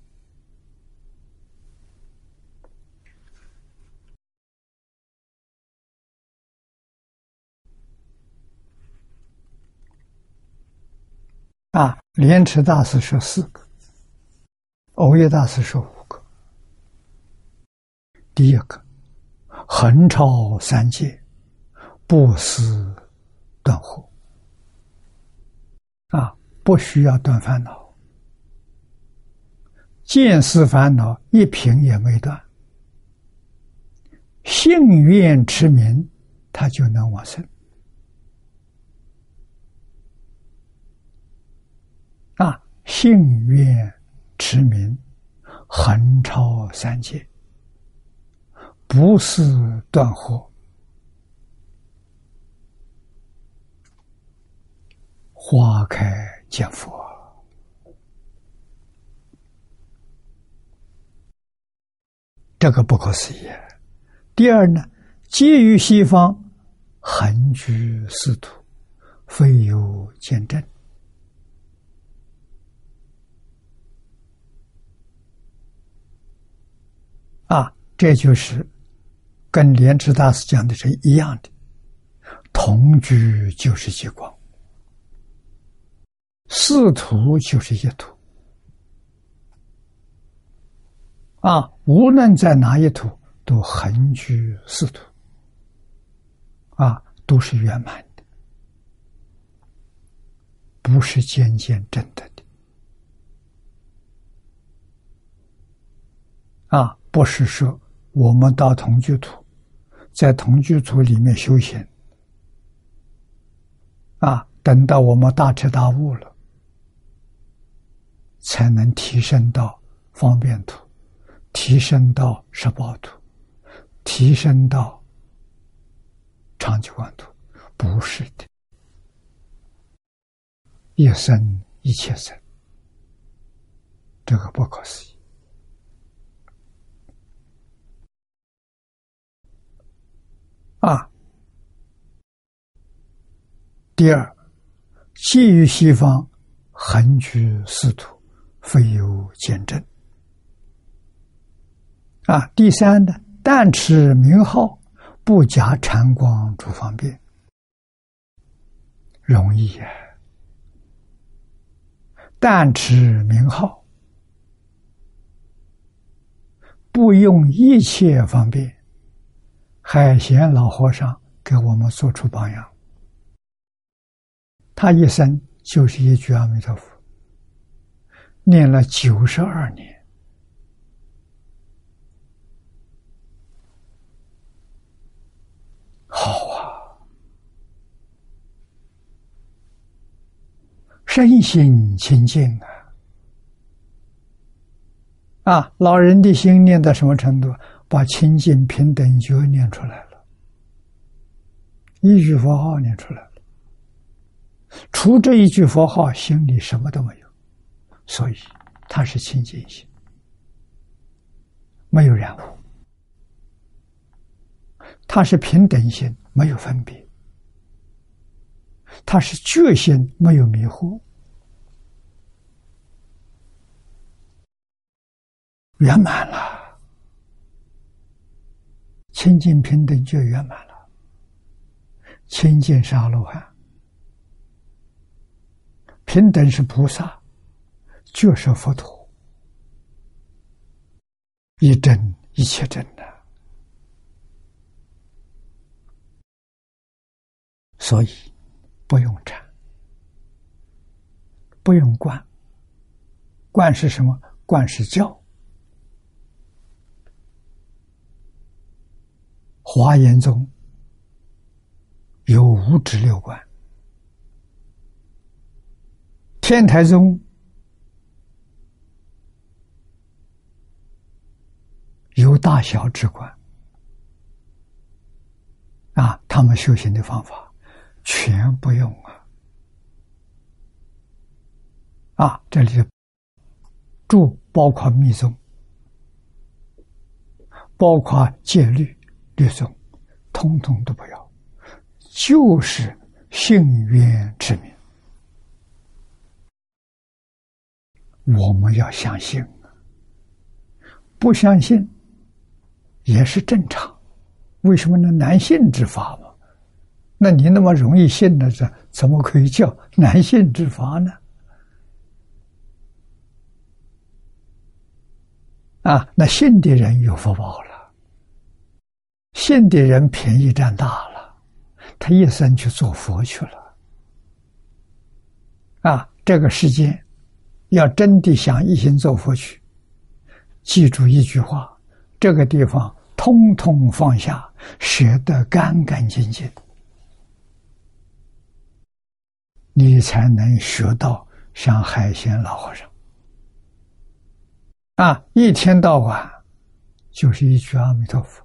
啊，莲池大师说四个，欧耶大师说五个。第一个，横超三界，不思断惑。啊，不需要断烦恼，见思烦恼一瓶也没断，幸愿持名，他就能往生。啊，幸愿持名，横超三界，不是断惑。花开见佛，这个不可思议。第二呢，皆于西方，恒居四土，非有见证。啊，这就是跟莲池大师讲的是一样的，同居就是极光。四土就是一土，啊，无论在哪一土，都恒居四土，啊，都是圆满的，不是渐渐真的的，啊，不是说我们到同居土，在同居土里面修行，啊，等到我们大彻大悟了。才能提升到方便图，提升到十报图，提升到长久观图，不是的，一生一切生，这个不可思议啊！第二，基于西方横居四土。非有见证啊！第三呢，但持名号，不加禅光诸方便，容易呀。但持名号，不用一切方便。海贤老和尚给我们做出榜样，他一生就是一句阿弥陀佛。念了九十二年，好啊！身心清净啊！啊，老人的心念到什么程度？把清净平等觉念出来了，一句佛号念出来了，除这一句佛号，心里什么都没有。所以，它是清净心，没有染污；它是平等心，没有分别；它是觉心，没有迷惑，圆满了。清净平等就圆满了，清净是阿罗汉，平等是菩萨。就是佛陀，一真一切真的，所以不用禅，不用观，观是什么？观是教。华严宗有五指六观，天台宗。有大小之观啊，他们修行的方法全不用啊啊！这里住包括密宗，包括戒律律宗，通通都不要，就是信愿之名，我们要相信，不相信也是正常。为什么呢？男性之法嘛。那你那么容易信的，这怎么可以叫 男性之法呢？啊，那信的人有福报了，信的人便宜占大了，他一生去做佛去了。啊，这个世界要真的想一心做佛去，记住一句话：这个地方通通放下，舍得干干净净。你才能学到像海鲜老和尚。啊，一天到晚就是一句阿弥陀佛，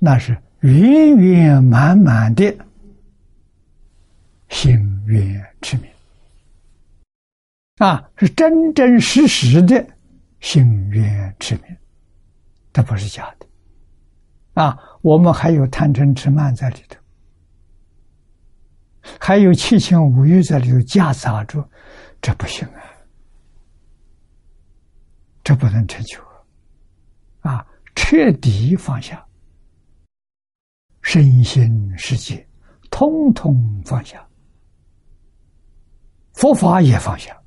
那是圆圆满满的心愿之名。啊，是真真实实的心愿之名，它不是假的啊。我们还有贪嗔痴慢在里头。还有七情五欲在里头夹杂着，这不行啊！这不能成就啊！彻底放下，身心世界通通放下，佛法也放下。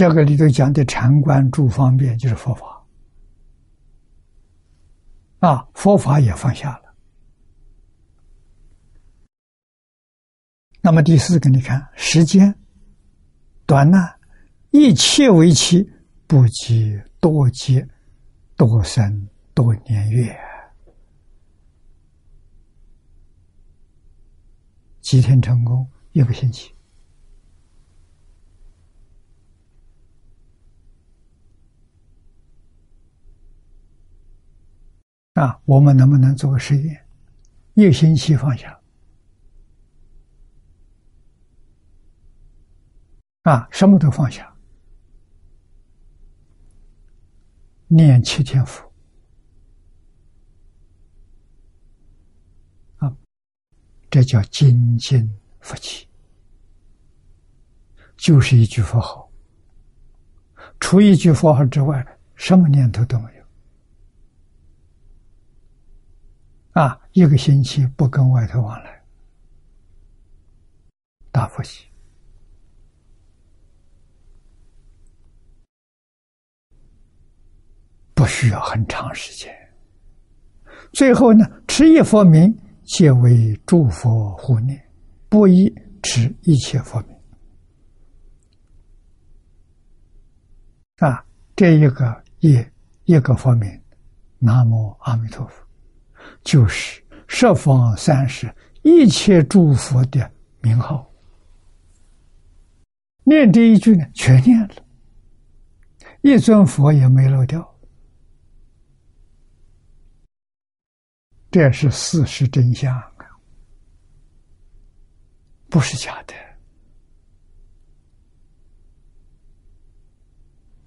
这个里头讲的禅观诸方便，就是佛法。啊，佛法也放下了。那么第四个，你看时间短呢，一切为期，不及多劫、多生、多年月，几天成功，一个星期。啊，我们能不能做个实验？一个星期放下，啊，什么都放下，念七天佛，啊，这叫精进佛起，就是一句佛号，除一句佛号之外，什么念头都没有。啊，一个星期不跟外头往来，大佛系，不需要很长时间。最后呢，持一佛名，皆为诸佛护念，不宜持一切佛名。啊，这一个一一个佛名，南无阿弥陀佛。就是十方三世一切诸佛的名号，念这一句呢，全念了，一尊佛也没漏掉，这是事实真相啊，不是假的。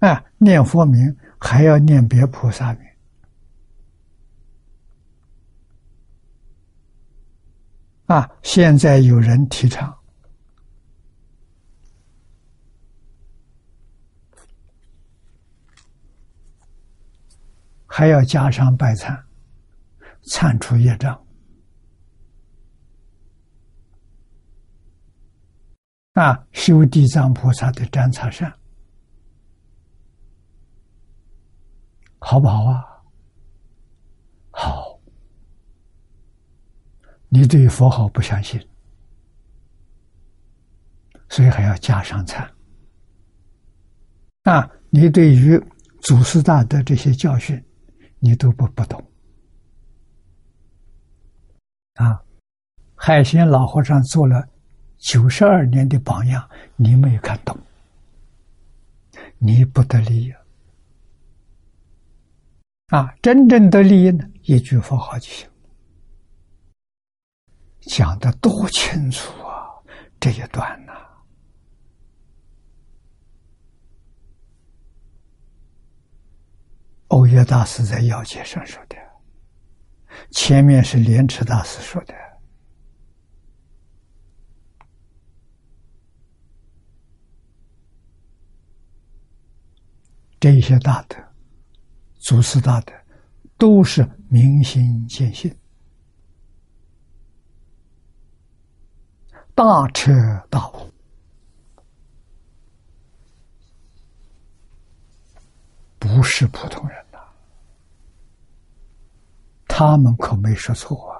啊，念佛名还要念别菩萨名。啊！现在有人提倡，还要加上拜忏，忏除业障。啊，修地藏菩萨的占茶善，好不好啊？好。你对佛号不相信，所以还要加上禅。啊，你对于祖师大德这些教训，你都不不懂。啊，海鲜老和尚做了九十二年的榜样，你没有看懂，你不得利益。啊，真正得利益呢，一句佛号就行。讲的多清楚啊，这一段呐。欧耶大师在要界上说的，前面是莲池大师说的。这些大德，祖师大德，都是明心见性。大彻大悟，不是普通人呐。他们可没说错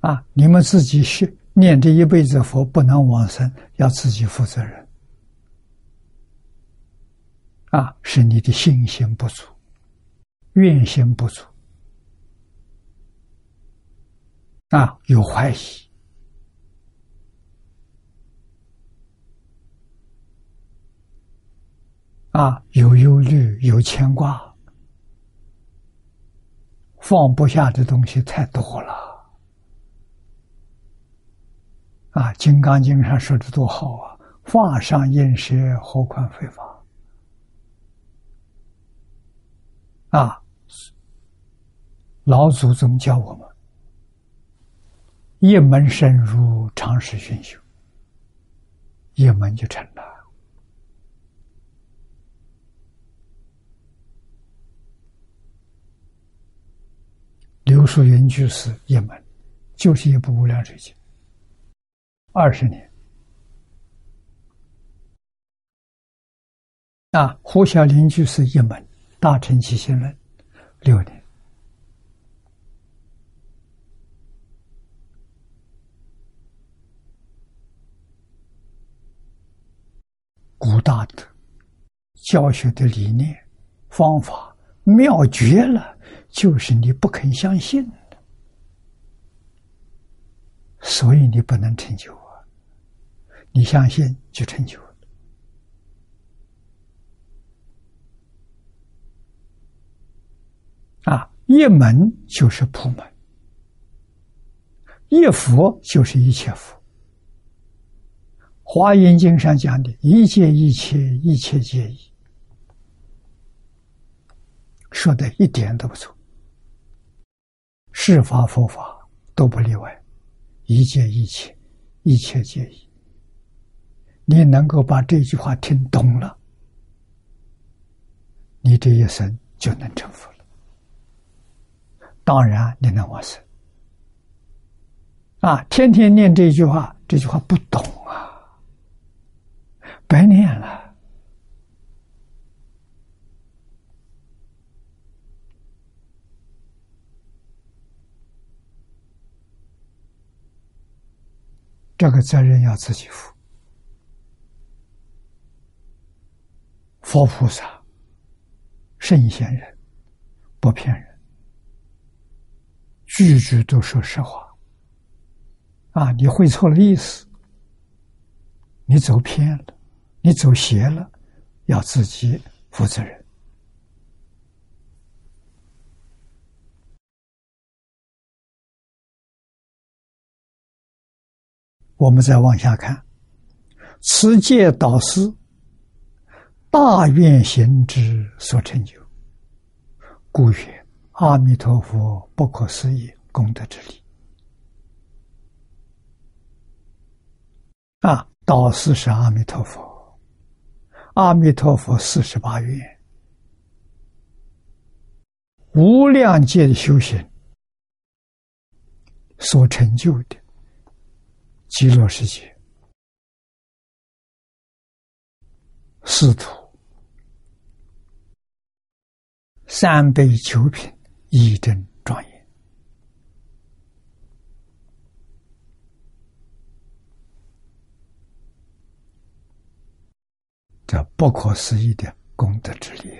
啊！啊，你们自己学念这一辈子佛，不能往生，要自己负责任。啊，是你的信心不足，愿心不足，啊，有怀疑，啊，有忧虑，有牵挂，放不下的东西太多了。啊，《金刚经》上说的多好啊！法上应舍，何况非法？啊！老祖宗教我们一门深入，长时熏修，一门就成了。刘树云居士一门就是一部无量水经，二十年。啊，胡小林居士一门。大乘起信论六年，古大德教学的理念、方法妙绝了，就是你不肯相信，所以你不能成就啊！你相信就成就。啊，一门就是普门，一佛就是一切佛。华严经上讲的一切一切一切皆一，说的一点都不错。是法佛法都不例外，一切一切一切皆一。你能够把这句话听懂了，你这一生就能成佛。当然，你能往生啊！天天念这句话，这句话不懂啊，白念了。这个责任要自己负。佛菩萨、圣贤人不骗人。句句都说实话，啊！你会错了意思，你走偏了，你走邪了，要自己负责任。我们再往下看，此界导师大愿行之所成就，故曰。阿弥陀佛，不可思议功德之力啊！导师是阿弥陀佛，阿弥陀佛四十八愿，无量界的修行所成就的极乐世界，四土三杯九品。一正庄严，这不可思议的功德之力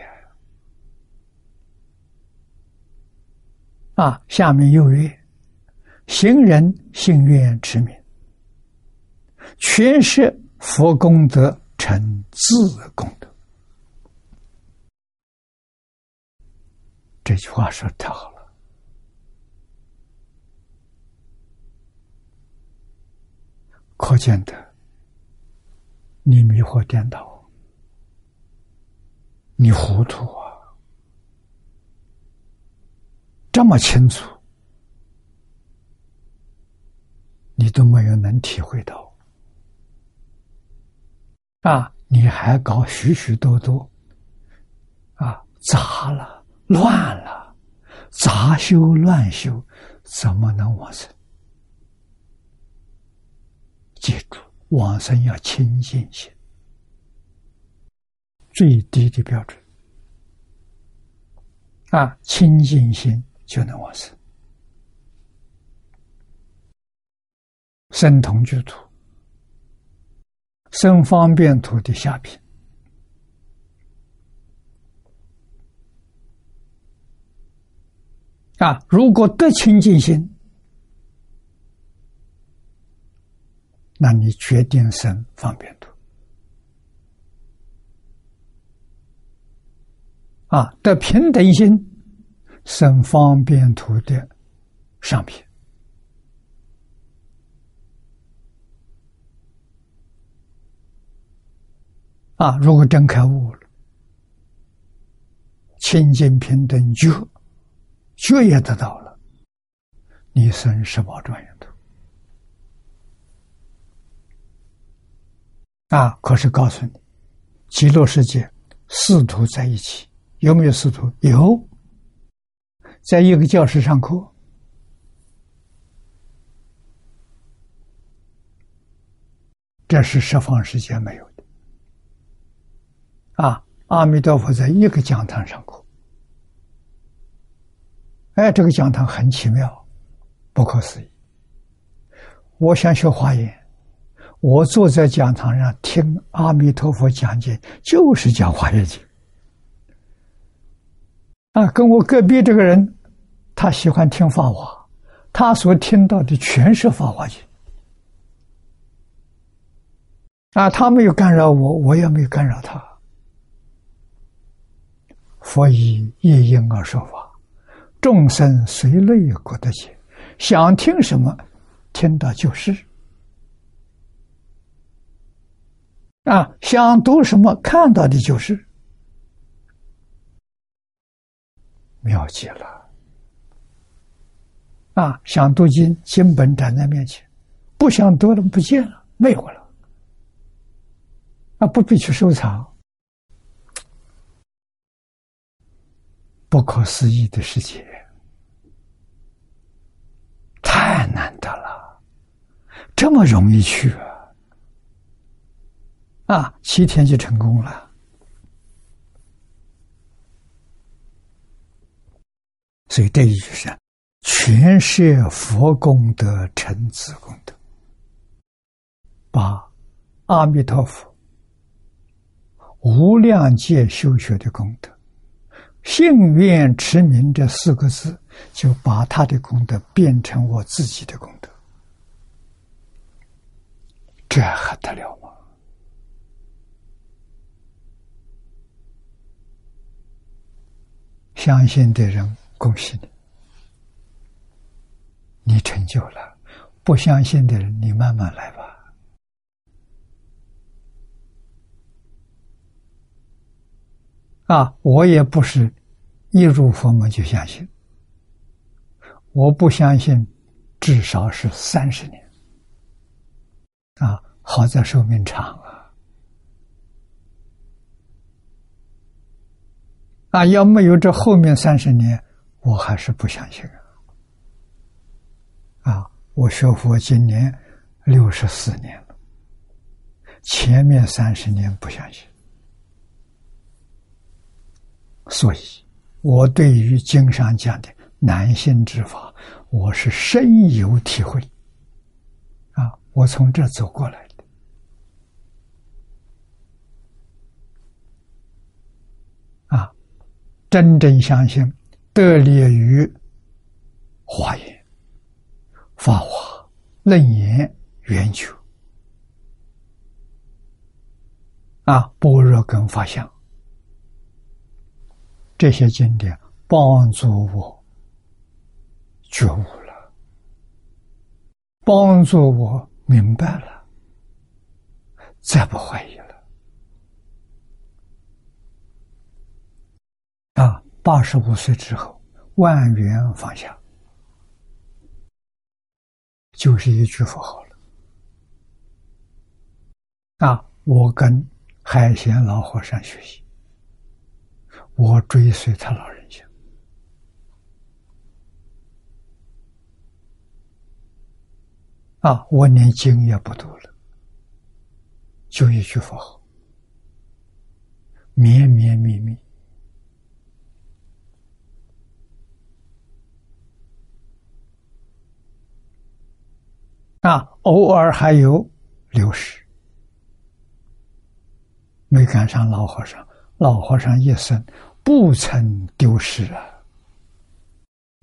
啊！下面又曰：行人心愿持名，全是佛功德成自功德。这句话说的太好了，可见的，你迷惑颠倒，你糊涂啊！这么清楚，你都没有能体会到啊！你还搞许许多多啊，杂了、乱了，杂修乱修，怎么能往生？记住，往生要清净心，最低的标准啊，清净心就能往生。生同居土，生方便土的下品啊！如果得清净心，那你决定生方便土啊！得平等心，生方便土的上品。啊！如果真开悟了，清净平等觉，觉也得到了，你生十宝庄严土。啊！可是告诉你，极乐世界四土在一起，有没有师徒？有，在一个教室上课，这是十方世界没有的。啊！阿弥陀佛在一个讲堂上课，哎，这个讲堂很奇妙，不可思议。我想学华严，我坐在讲堂上听阿弥陀佛讲解，就是讲华严经。啊，跟我隔壁这个人，他喜欢听法华，他所听到的全是法华经。啊，他没有干扰我，我也没有干扰他。佛以一因而说法，众生随类过得解，想听什么，听到就是；啊，想读什么，看到的就是，妙极了。啊，想读经，经本展在面前；不想读了，不见了，没有了。啊，不必去收藏。不可思议的世界，太难得了，这么容易去啊！啊，七天就成功了，所以这一句是全是佛功德、成子功德，把阿弥陀佛无量界修学的功德。幸愿持名这四个字，就把他的功德变成我自己的功德，这还得了吗？相信的人，恭喜你，你成就了；不相信的人，你慢慢来吧。啊，我也不是一入佛门就相信，我不相信，至少是三十年。啊，好在寿命长啊！啊，要没有这后面三十年，我还是不相信啊！啊，我学佛今年六十四年了，前面三十年不相信。所以，我对于经上讲的男性之法，我是深有体会。啊，我从这走过来的，啊，真正相信得利于华严、法华、楞严、圆觉，啊，般若跟法相。这些经典帮助我觉悟了，帮助我明白了，再不怀疑了。啊，八十五岁之后，万缘放下，就是一句佛号了。啊，我跟海贤老和尚学习，我追随他老人家。啊，我连经也不读了，就一句佛号，绵绵密密。啊，偶尔还有流失，没赶上老和尚。老和尚一生不曾丢失啊，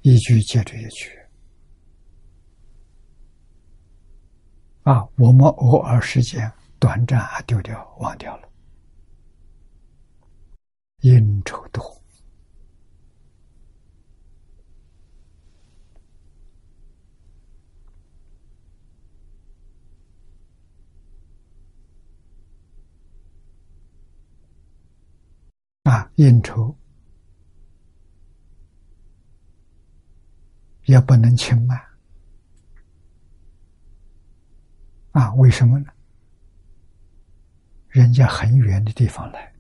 一句接着一句。啊，我们偶尔时间短暂还丢掉忘掉了，应酬多。应酬也不能轻慢啊？为什么呢？人家很远的地方来，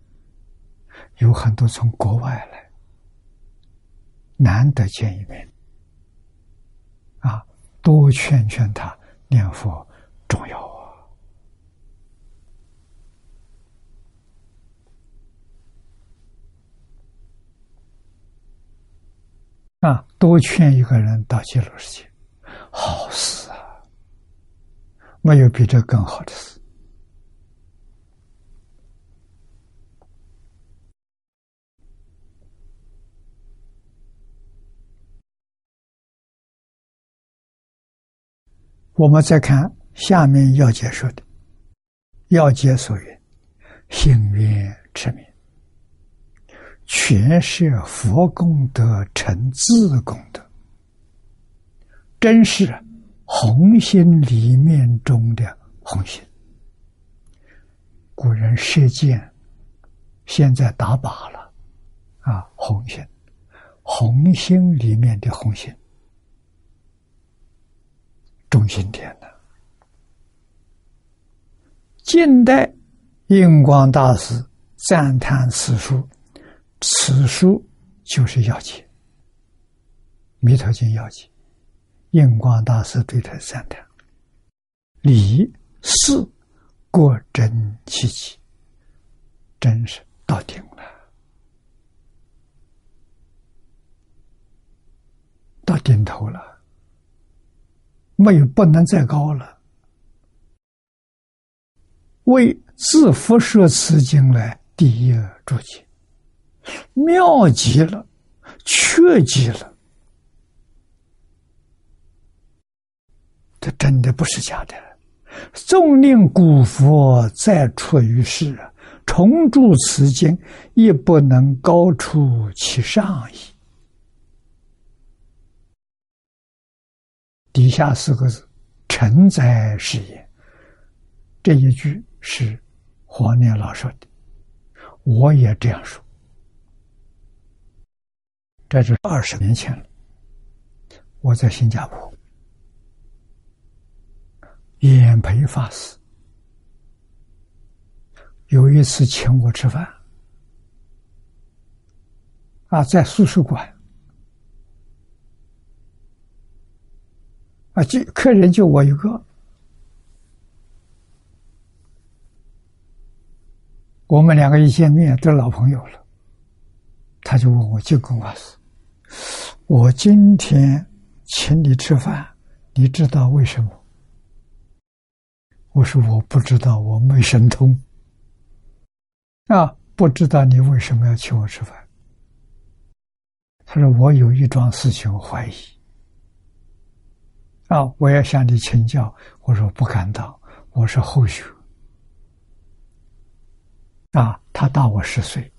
有很多从国外来，难得见一面啊！多劝劝他念佛重要。啊，多劝一个人到极乐世界，好事啊！没有比这更好的事。我们再看下面要解说的，要解所云：心愿持名。全是佛功德成自功德，真是红心里面中的红心。古人射箭，现在打靶了，啊，红心，红心里面的红心，中心点的。近代印光大师赞叹此书。此书就是要解《弥陀经》要解，印光大师对他赞叹：“理事过真其极，真是到顶了，到顶头了，没有不能再高了。为自佛说此经来第一注解。”妙极了，确极了，这真的不是假的。纵令古佛再出于世，重铸此经，亦不能高出其上矣。底下四个字“承载是也”，这一句是黄念老说的，我也这样说。这是二十年前了，我在新加坡，演培法师有一次请我吃饭，啊，在素食馆，啊，就客人就我一个，我们两个一见面都是老朋友了，他就问我净空法师。我今天请你吃饭，你知道为什么？我说我不知道，我没神通啊，不知道你为什么要请我吃饭。他说我有一桩事情怀疑啊，我要向你请教。我说不敢当，我是后学啊，他大我十岁，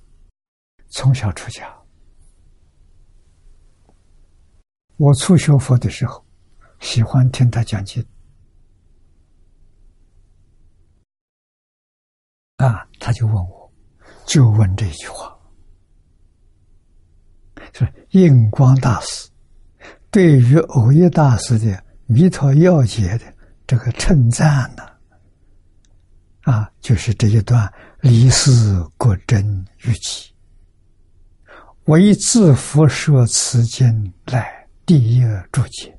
从小出家。我初学佛的时候，喜欢听他讲经，啊，他就问我，就问这句话，说印光大师对于偶一大师的《弥陀要解》的这个称赞呢，啊，就是这一段离世果真语记。为自佛说此经来第一注解，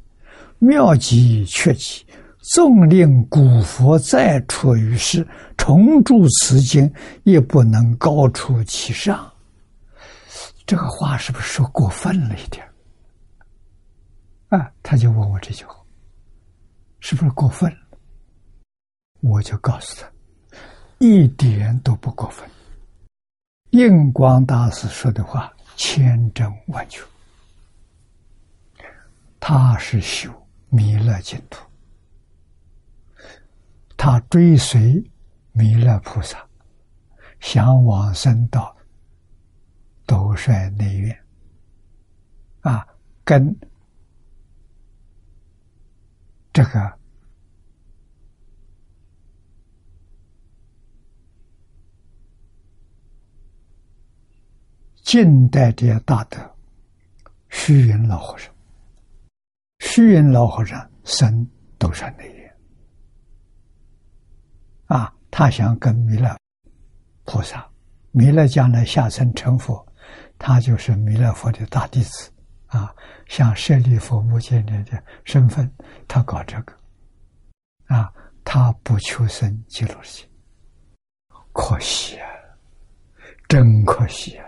妙极确极。纵令古佛再出于世，重铸此经，也不能高出其上。这个话是不是说过分了一点？啊，他就问我这句话，是不是过分了？我就告诉他，一点都不过分。印光大师说的话千真万确，他是修弥勒净土。他追随弥勒菩萨，想往生到斗率内院，啊，跟这个近代的大德虚云老和尚，虚云老和尚生斗率内院。啊，他想跟弥勒菩萨，弥勒将来下生成佛，他就是弥勒佛的大弟子，啊，像舍利弗、目犍连的身份，他搞这个，啊，他不求生极乐世界，可惜啊，真可惜啊！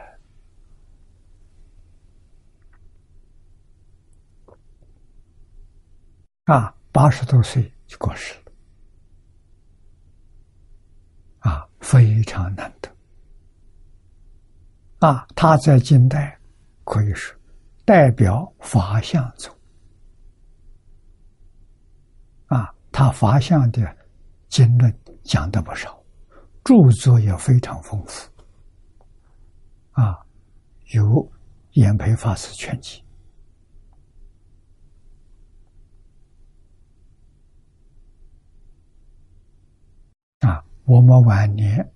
啊，八十多岁就过世了。啊非常难得啊！他在近代可以说代表法相宗啊，他法相的经论讲的不少，著作也非常丰富啊，有《演培法师全集》啊。我们晚年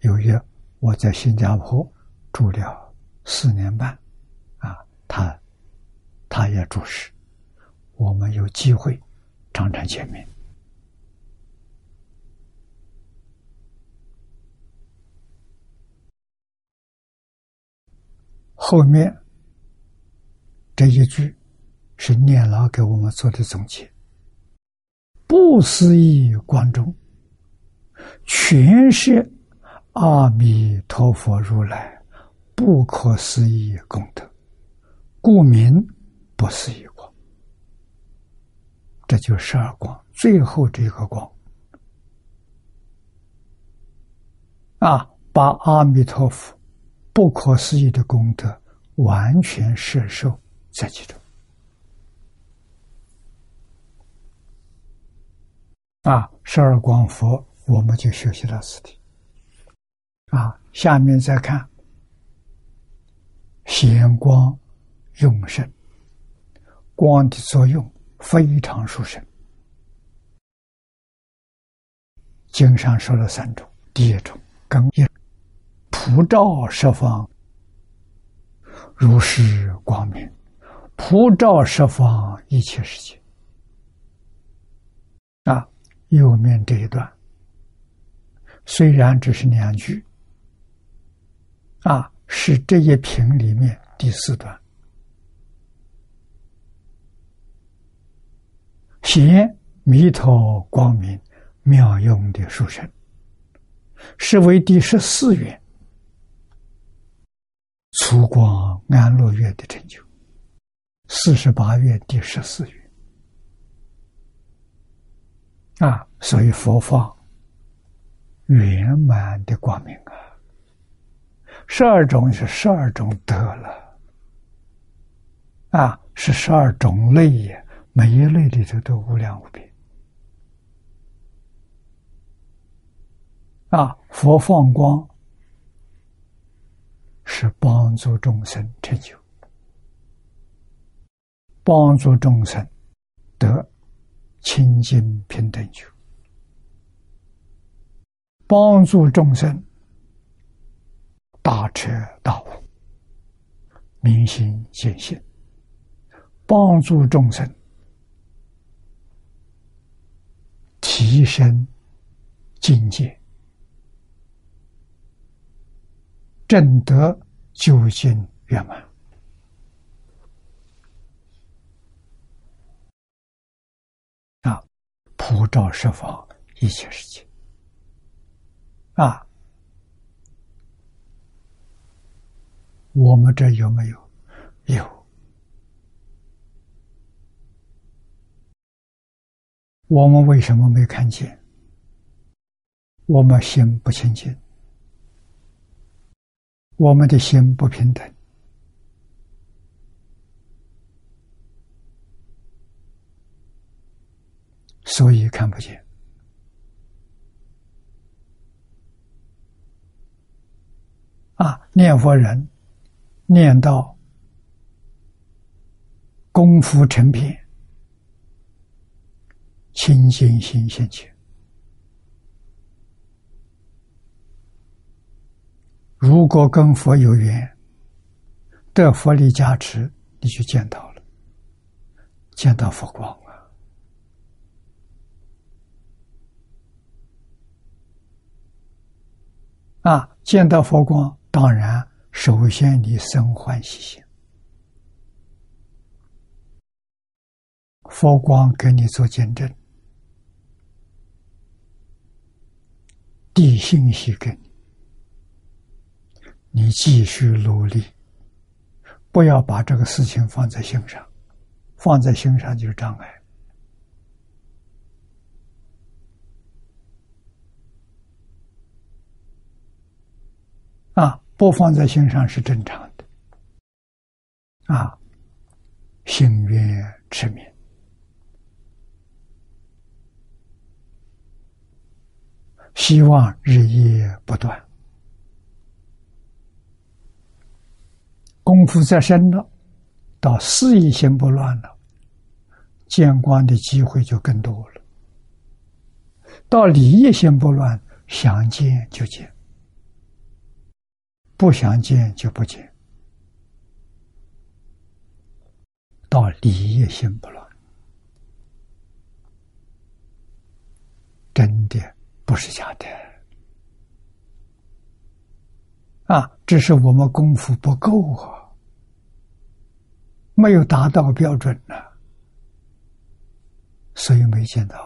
有一我在新加坡住了四年半，啊，他他也住持，我们有机会常常见面。后面这一句是念老给我们做的总结：不思议光中。全是阿弥陀佛如来不可思议功德，故名不思议光。这就是十二光，最后这个光啊，把阿弥陀佛不可思议的功德完全摄受在其中啊，十二光佛。我们就学习了此题啊，下面再看显光用神，光的作用非常殊胜。经上说了三种，第一种更一普照十方，如是光明，普照十方一切世界。啊，右面这一段。虽然只是两句，啊，是这一品里面第四段，显弥陀光明妙用的书生，是为第十四愿，粗光安乐愿的成就，四十八愿第十四愿，啊，所以佛法。圆满的光明啊！十二种是十二种德了，啊，是十二种类也，每一类里头都无量无边。啊，佛放光是帮助众生成就，帮助众生得清净平等觉。帮助众生大彻大悟、明心见性，帮助众生提升境界，正得究竟圆满。普照十方一切世界，啊，我们这有没有？有。我们为什么没看见？我们心不清净，我们的心不平等，所以看不见。啊，念佛人念到功夫成片。清净心现前。如果跟佛有缘，得佛力加持，你就见到了，见到佛光了！啊，见到佛光，当然首先你生欢喜心，佛光给你做见证。递信息给你，你继续努力，不要把这个事情放在心上，放在心上就是障碍。啊，不放在心上是正常的。啊，心愿持名。希望日夜不断，功夫再深了，到事业心不乱了，见光的机会就更多了。到理业心不乱，想见就见，不想见就不见。到理也心不乱，真的。不是假的，啊，只是我们功夫不够啊，没有达到标准呢，所以没见到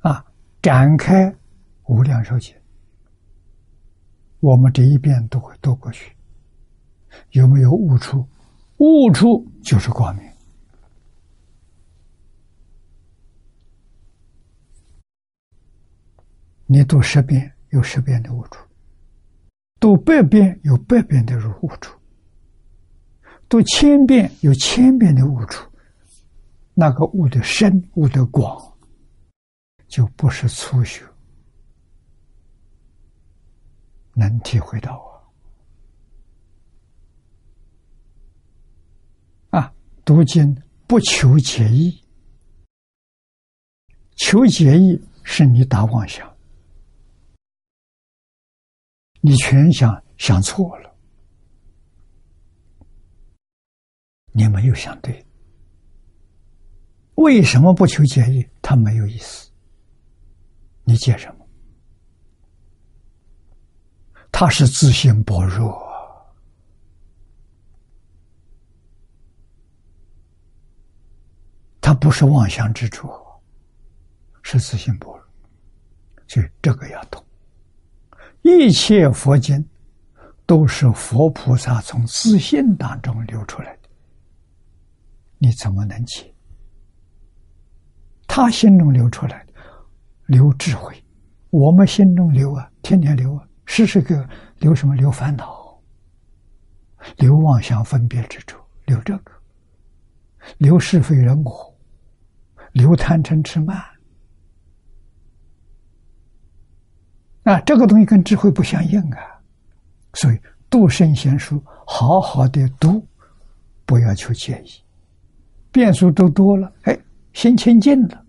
啊。啊，展开无量寿经，我们这一遍都会读过去，有没有悟出？悟出。就是光明。你读十遍有十遍的悟处，读百遍有百遍的入悟处，读千遍有千遍的悟处，那个悟的深、悟的广，就不是初学能体会到啊！啊，读经不求解义，求解义是你打妄想。你全想想错了，你没有想对。为什么不求解义？他没有意思。你解什么？他是自信薄弱，他不是妄想之处，是自信薄弱，所以这个要懂。一切佛经都是佛菩萨从自信当中流出来的，你怎么能解？他心中流出来的，流智慧；我们心中流啊，天天流啊，时时刻流什么？留烦恼，留妄想分别之处，留这个，留是非人我，留贪嗔痴慢。啊，这个东西跟智慧不相应啊，所以读圣贤书，好好的读，不要求解义，变数都多了，哎，心清净了，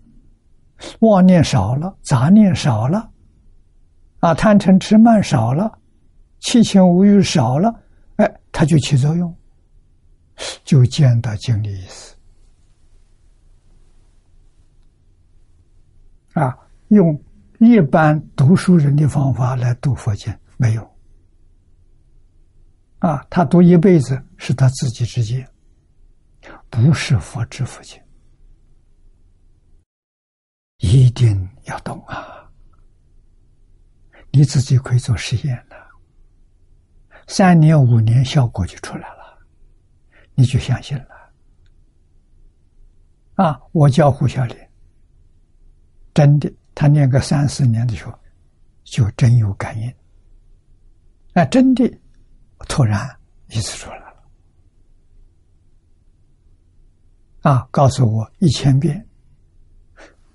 妄念少了，杂念少了，啊，贪嗔痴慢少了，七情五欲少了，哎，它就起作用，就见到经的意思，啊，用一般读书人的方法来读佛经没有。啊，他读一辈子是他自己之见，不是佛之佛经，一定要懂啊！你自己可以做实验的，三年五年效果就出来了，你就相信了。啊，我教胡小林，真的，他念个三四年的时候，就真有感应，那，真的。突然意思出来了，啊！告诉我一千遍，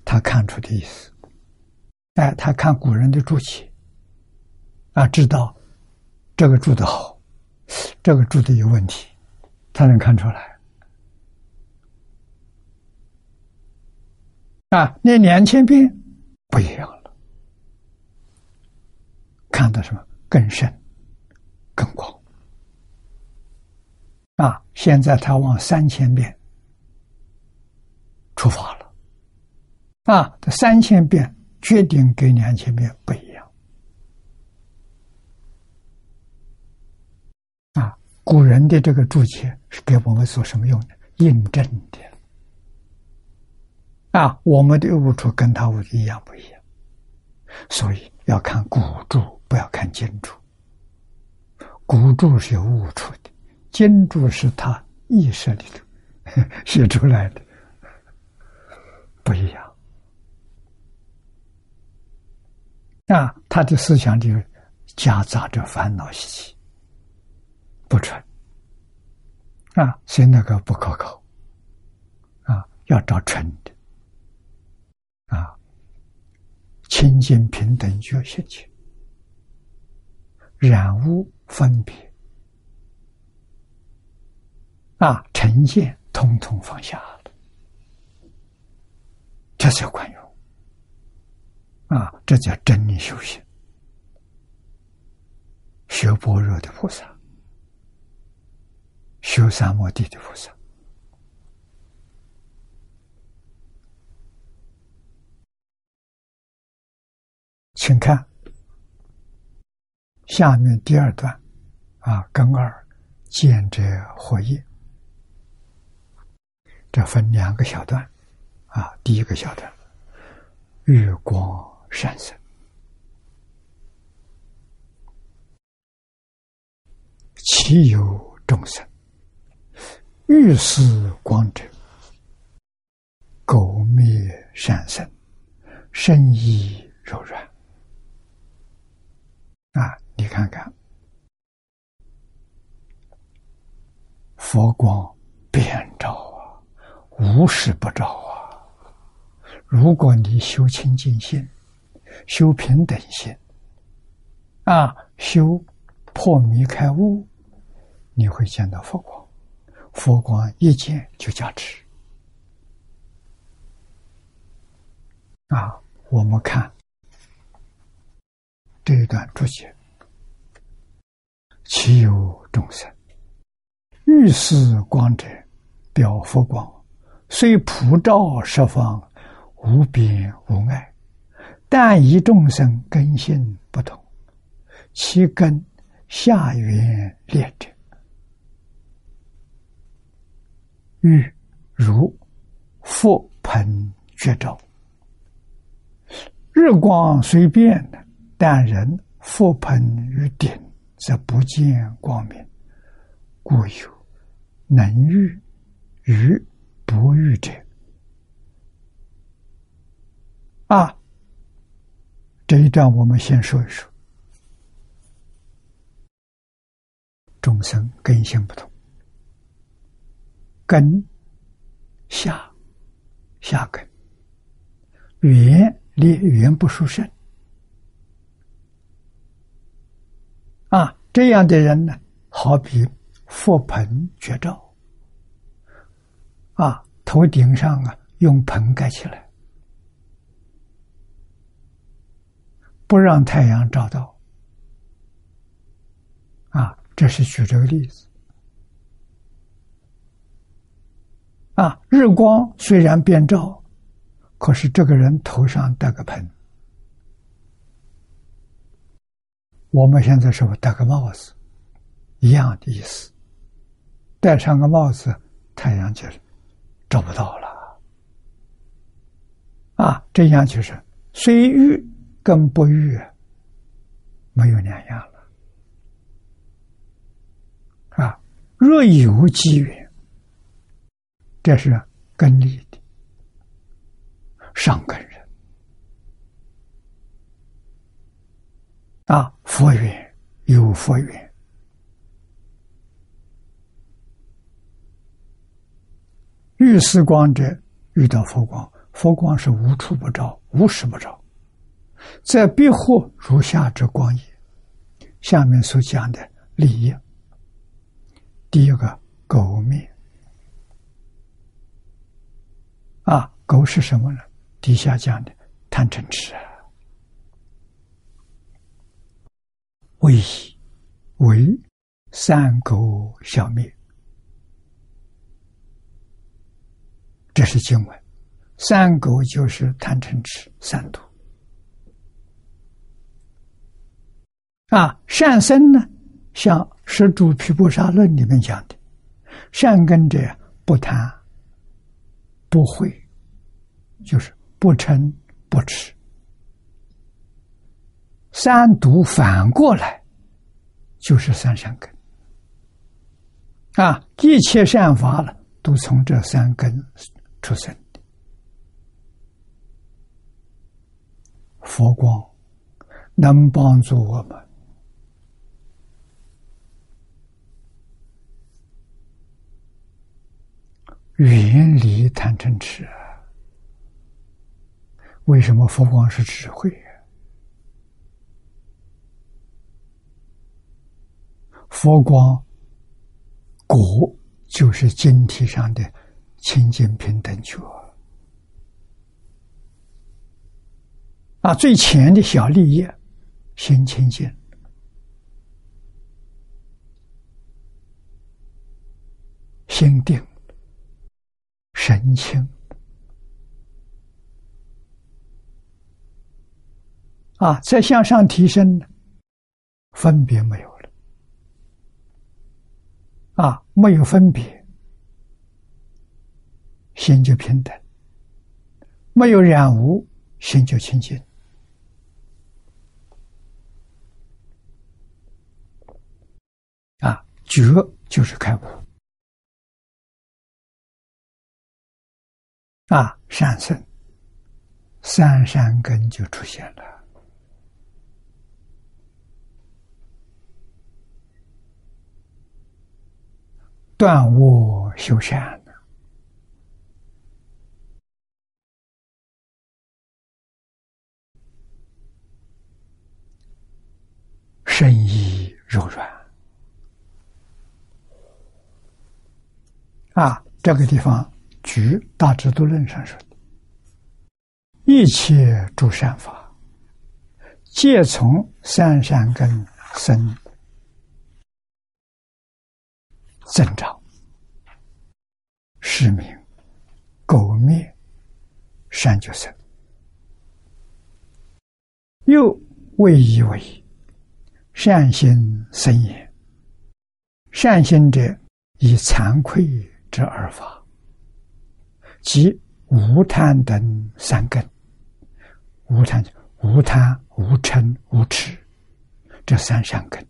他看出的意思。哎，他看古人的注解，啊，知道这个注的好，这个注的有问题，他能看出来。啊，念两千遍不一样了，看到什么更深。更广啊！现在他往三千遍出发了啊！这三千遍决定跟两千遍不一样啊！古人的这个注解是给我们做什么用的？印证的啊！我们的悟处跟他悟一样不一样？所以要看古注，不要看今注。古注是有悟出的，今注是他意识里头 写出来的，不一样。啊，他的思想里夹杂着烦恼习气，不纯。啊，所以那个不可靠。啊，要找纯的。啊，清净平等觉性去，染污。分别啊，成见通通放下了，这才管用啊！这叫真理修行，学般若的菩萨，修三摩地的菩萨，请看。下面第二段，啊，根二见者活业，这分两个小段，啊，第一个小段，日光闪烁，其有众生，欲思光者，苟灭善生，身意柔软，啊。你看看，佛光遍照啊，无时不照啊。如果你修清净心，修平等心，啊，修破迷开悟，你会见到佛光。佛光一见就加持。啊，我们看这一段注解。其有众生，欲是光者，表佛光，虽普照十方，无边无碍。但一众生根性不同，其根下缘劣者，欲如覆盆绝照。日光虽变，但人覆盆于顶。则不见光明，故有能遇与不遇者。啊，这一段我们先说一说，众生根性不同，根下下根，缘离缘不殊胜。啊，这样的人呢，好比覆盆绝照，啊，头顶上啊用盆盖起来，不让太阳照到。啊，这是举这个例子。啊，日光虽然遍照，可是这个人头上戴个盆，我们现在是不是戴个帽子，一样的意思。戴上个帽子，太阳就是找不到了。啊，这样就是虽遇跟不遇没有两样了。啊，若有机缘，这是根利的上根人。啊，佛缘有佛缘，遇时光者遇到佛光，佛光是无处不照，无时不照，在庇护如下之光也。下面所讲的利益，第一个狗面啊，狗是什么呢？底下讲的贪嗔痴啊。为为三狗消灭，这是经文。三狗就是贪嗔痴三毒啊。善生呢，像《十住皮婆沙论》里面讲的，善根者不贪不悔，就是不嗔不痴。三毒反过来就是三善根啊！一切善法了，都从这三根出生的。佛光能帮助我们远离贪嗔痴。为什么佛光是智慧？佛光果就是经体上的清净平等觉。啊，最浅的小利益，心清净，心定，神清。啊，再向上提升，分别没有了。啊，没有分别，心就平等；没有染污，心就清净。啊，觉就是开悟。啊，善生，三善根就出现了。断恶修善深意柔软啊！这个地方举《大智度论》上说的：“一切诸善法，皆从三善根生。”增长，失明，垢灭，善就生。又为以为善心生也。善心者，以惭愧之而发，即无贪等三根。无贪，无贪，无嗔，无痴，这三善根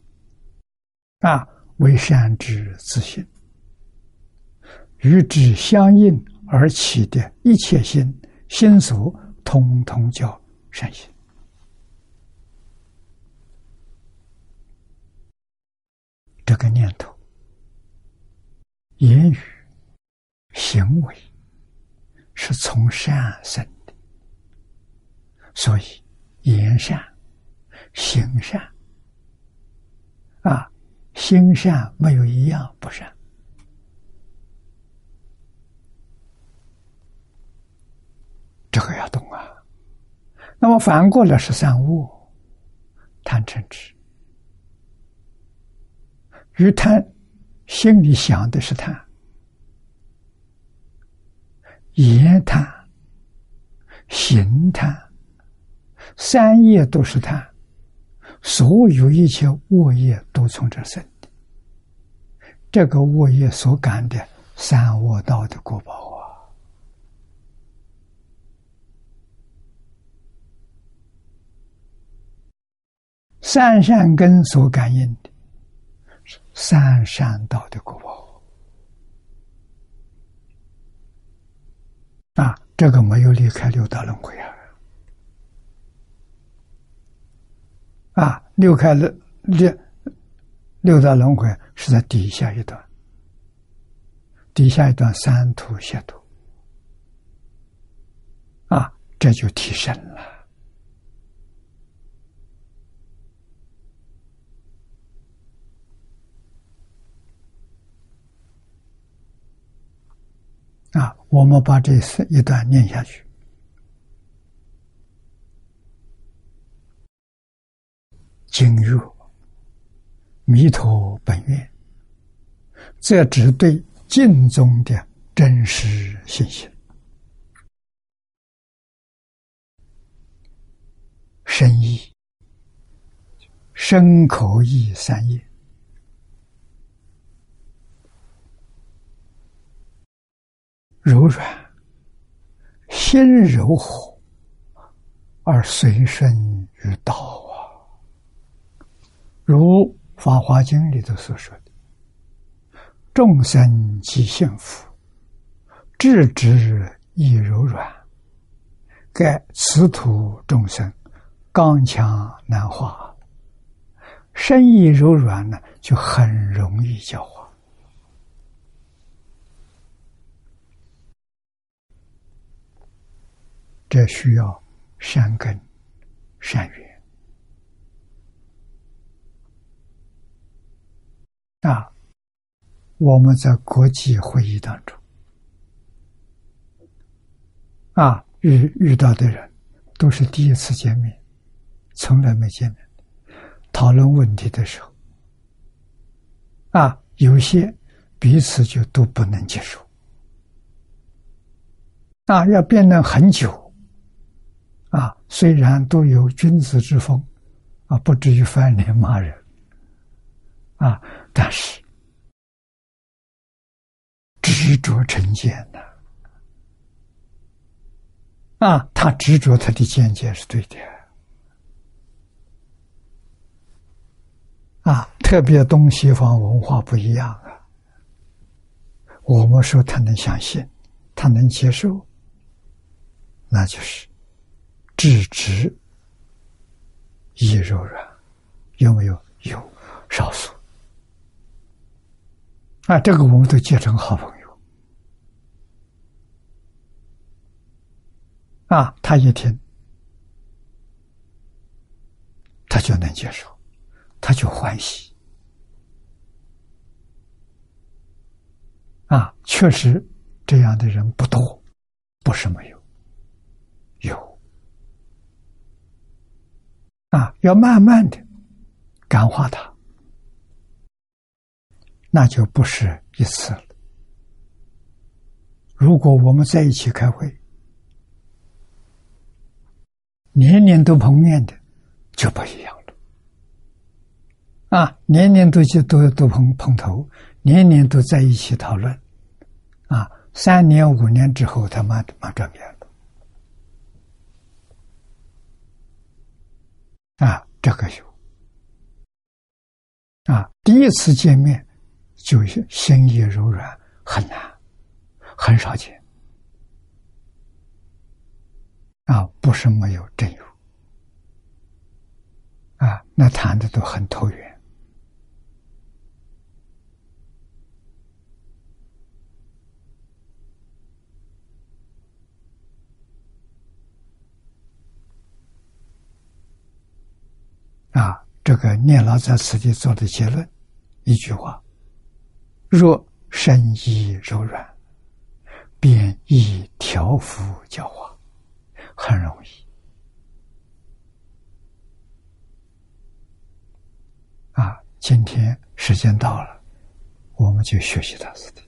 啊。为善之自信，与之相应而起的一切心心所，通通叫善心。这个念头、言语、行为是从善生的，所以言善、行善啊。心善没有一样不善，这个要懂啊。那么反过来是三恶，贪嗔痴，与贪心里想的是贪，言贪，行贪，三业都是贪，所有一切恶业都从这生的。这个恶业所感的三恶道的果报啊，三善根所感应的三善道的果报。啊，这个没有离开六道轮回啊！啊，六开六六六道轮回是在底下一段，底下一段三途邪途，啊，这就提升了。啊，我们把这一段念下去。今日弥陀本愿，这只对净宗的真实信心，深意、深口意三业。柔软，心柔和，而随顺于道。如《法华经》里头所说的：“众生即幸福，智之亦柔软。盖此土众生刚强难化，身意柔软呢，就很容易教化。”这需要善根、善缘啊！我们在国际会议当中啊，遇遇到的人都是第一次见面，从来没见面。讨论问题的时候啊，有些彼此就都不能接受啊，要辩论很久。啊，虽然都有君子之风，啊，不至于翻脸骂人，啊，但是执着成见呢？啊，他执着他的见解是对的，啊，特别东西方文化不一样啊。我们说他能相信，他能接受，那就是。质直亦柔软，有没有？有，少数。啊，这个我们都结成好朋友。啊，他一听，他就能接受，他就欢喜。啊，确实这样的人不多，不是没有，有。啊，要慢慢的感化他，那就不是一次了。如果我们在一起开会，年年都碰面的，就不一样了。啊，年年都去都都碰碰头，年年都在一起讨论，啊，三年五年之后，他慢慢转变。啊，这个有啊，第一次见面就心意柔软，很难，很少见啊，不是没有真有啊，那谈的都很投缘。啊，这个念老在此地做的结论，一句话：若身意柔软，便以调伏教化，很容易。啊，今天时间到了，我们就学习到此地。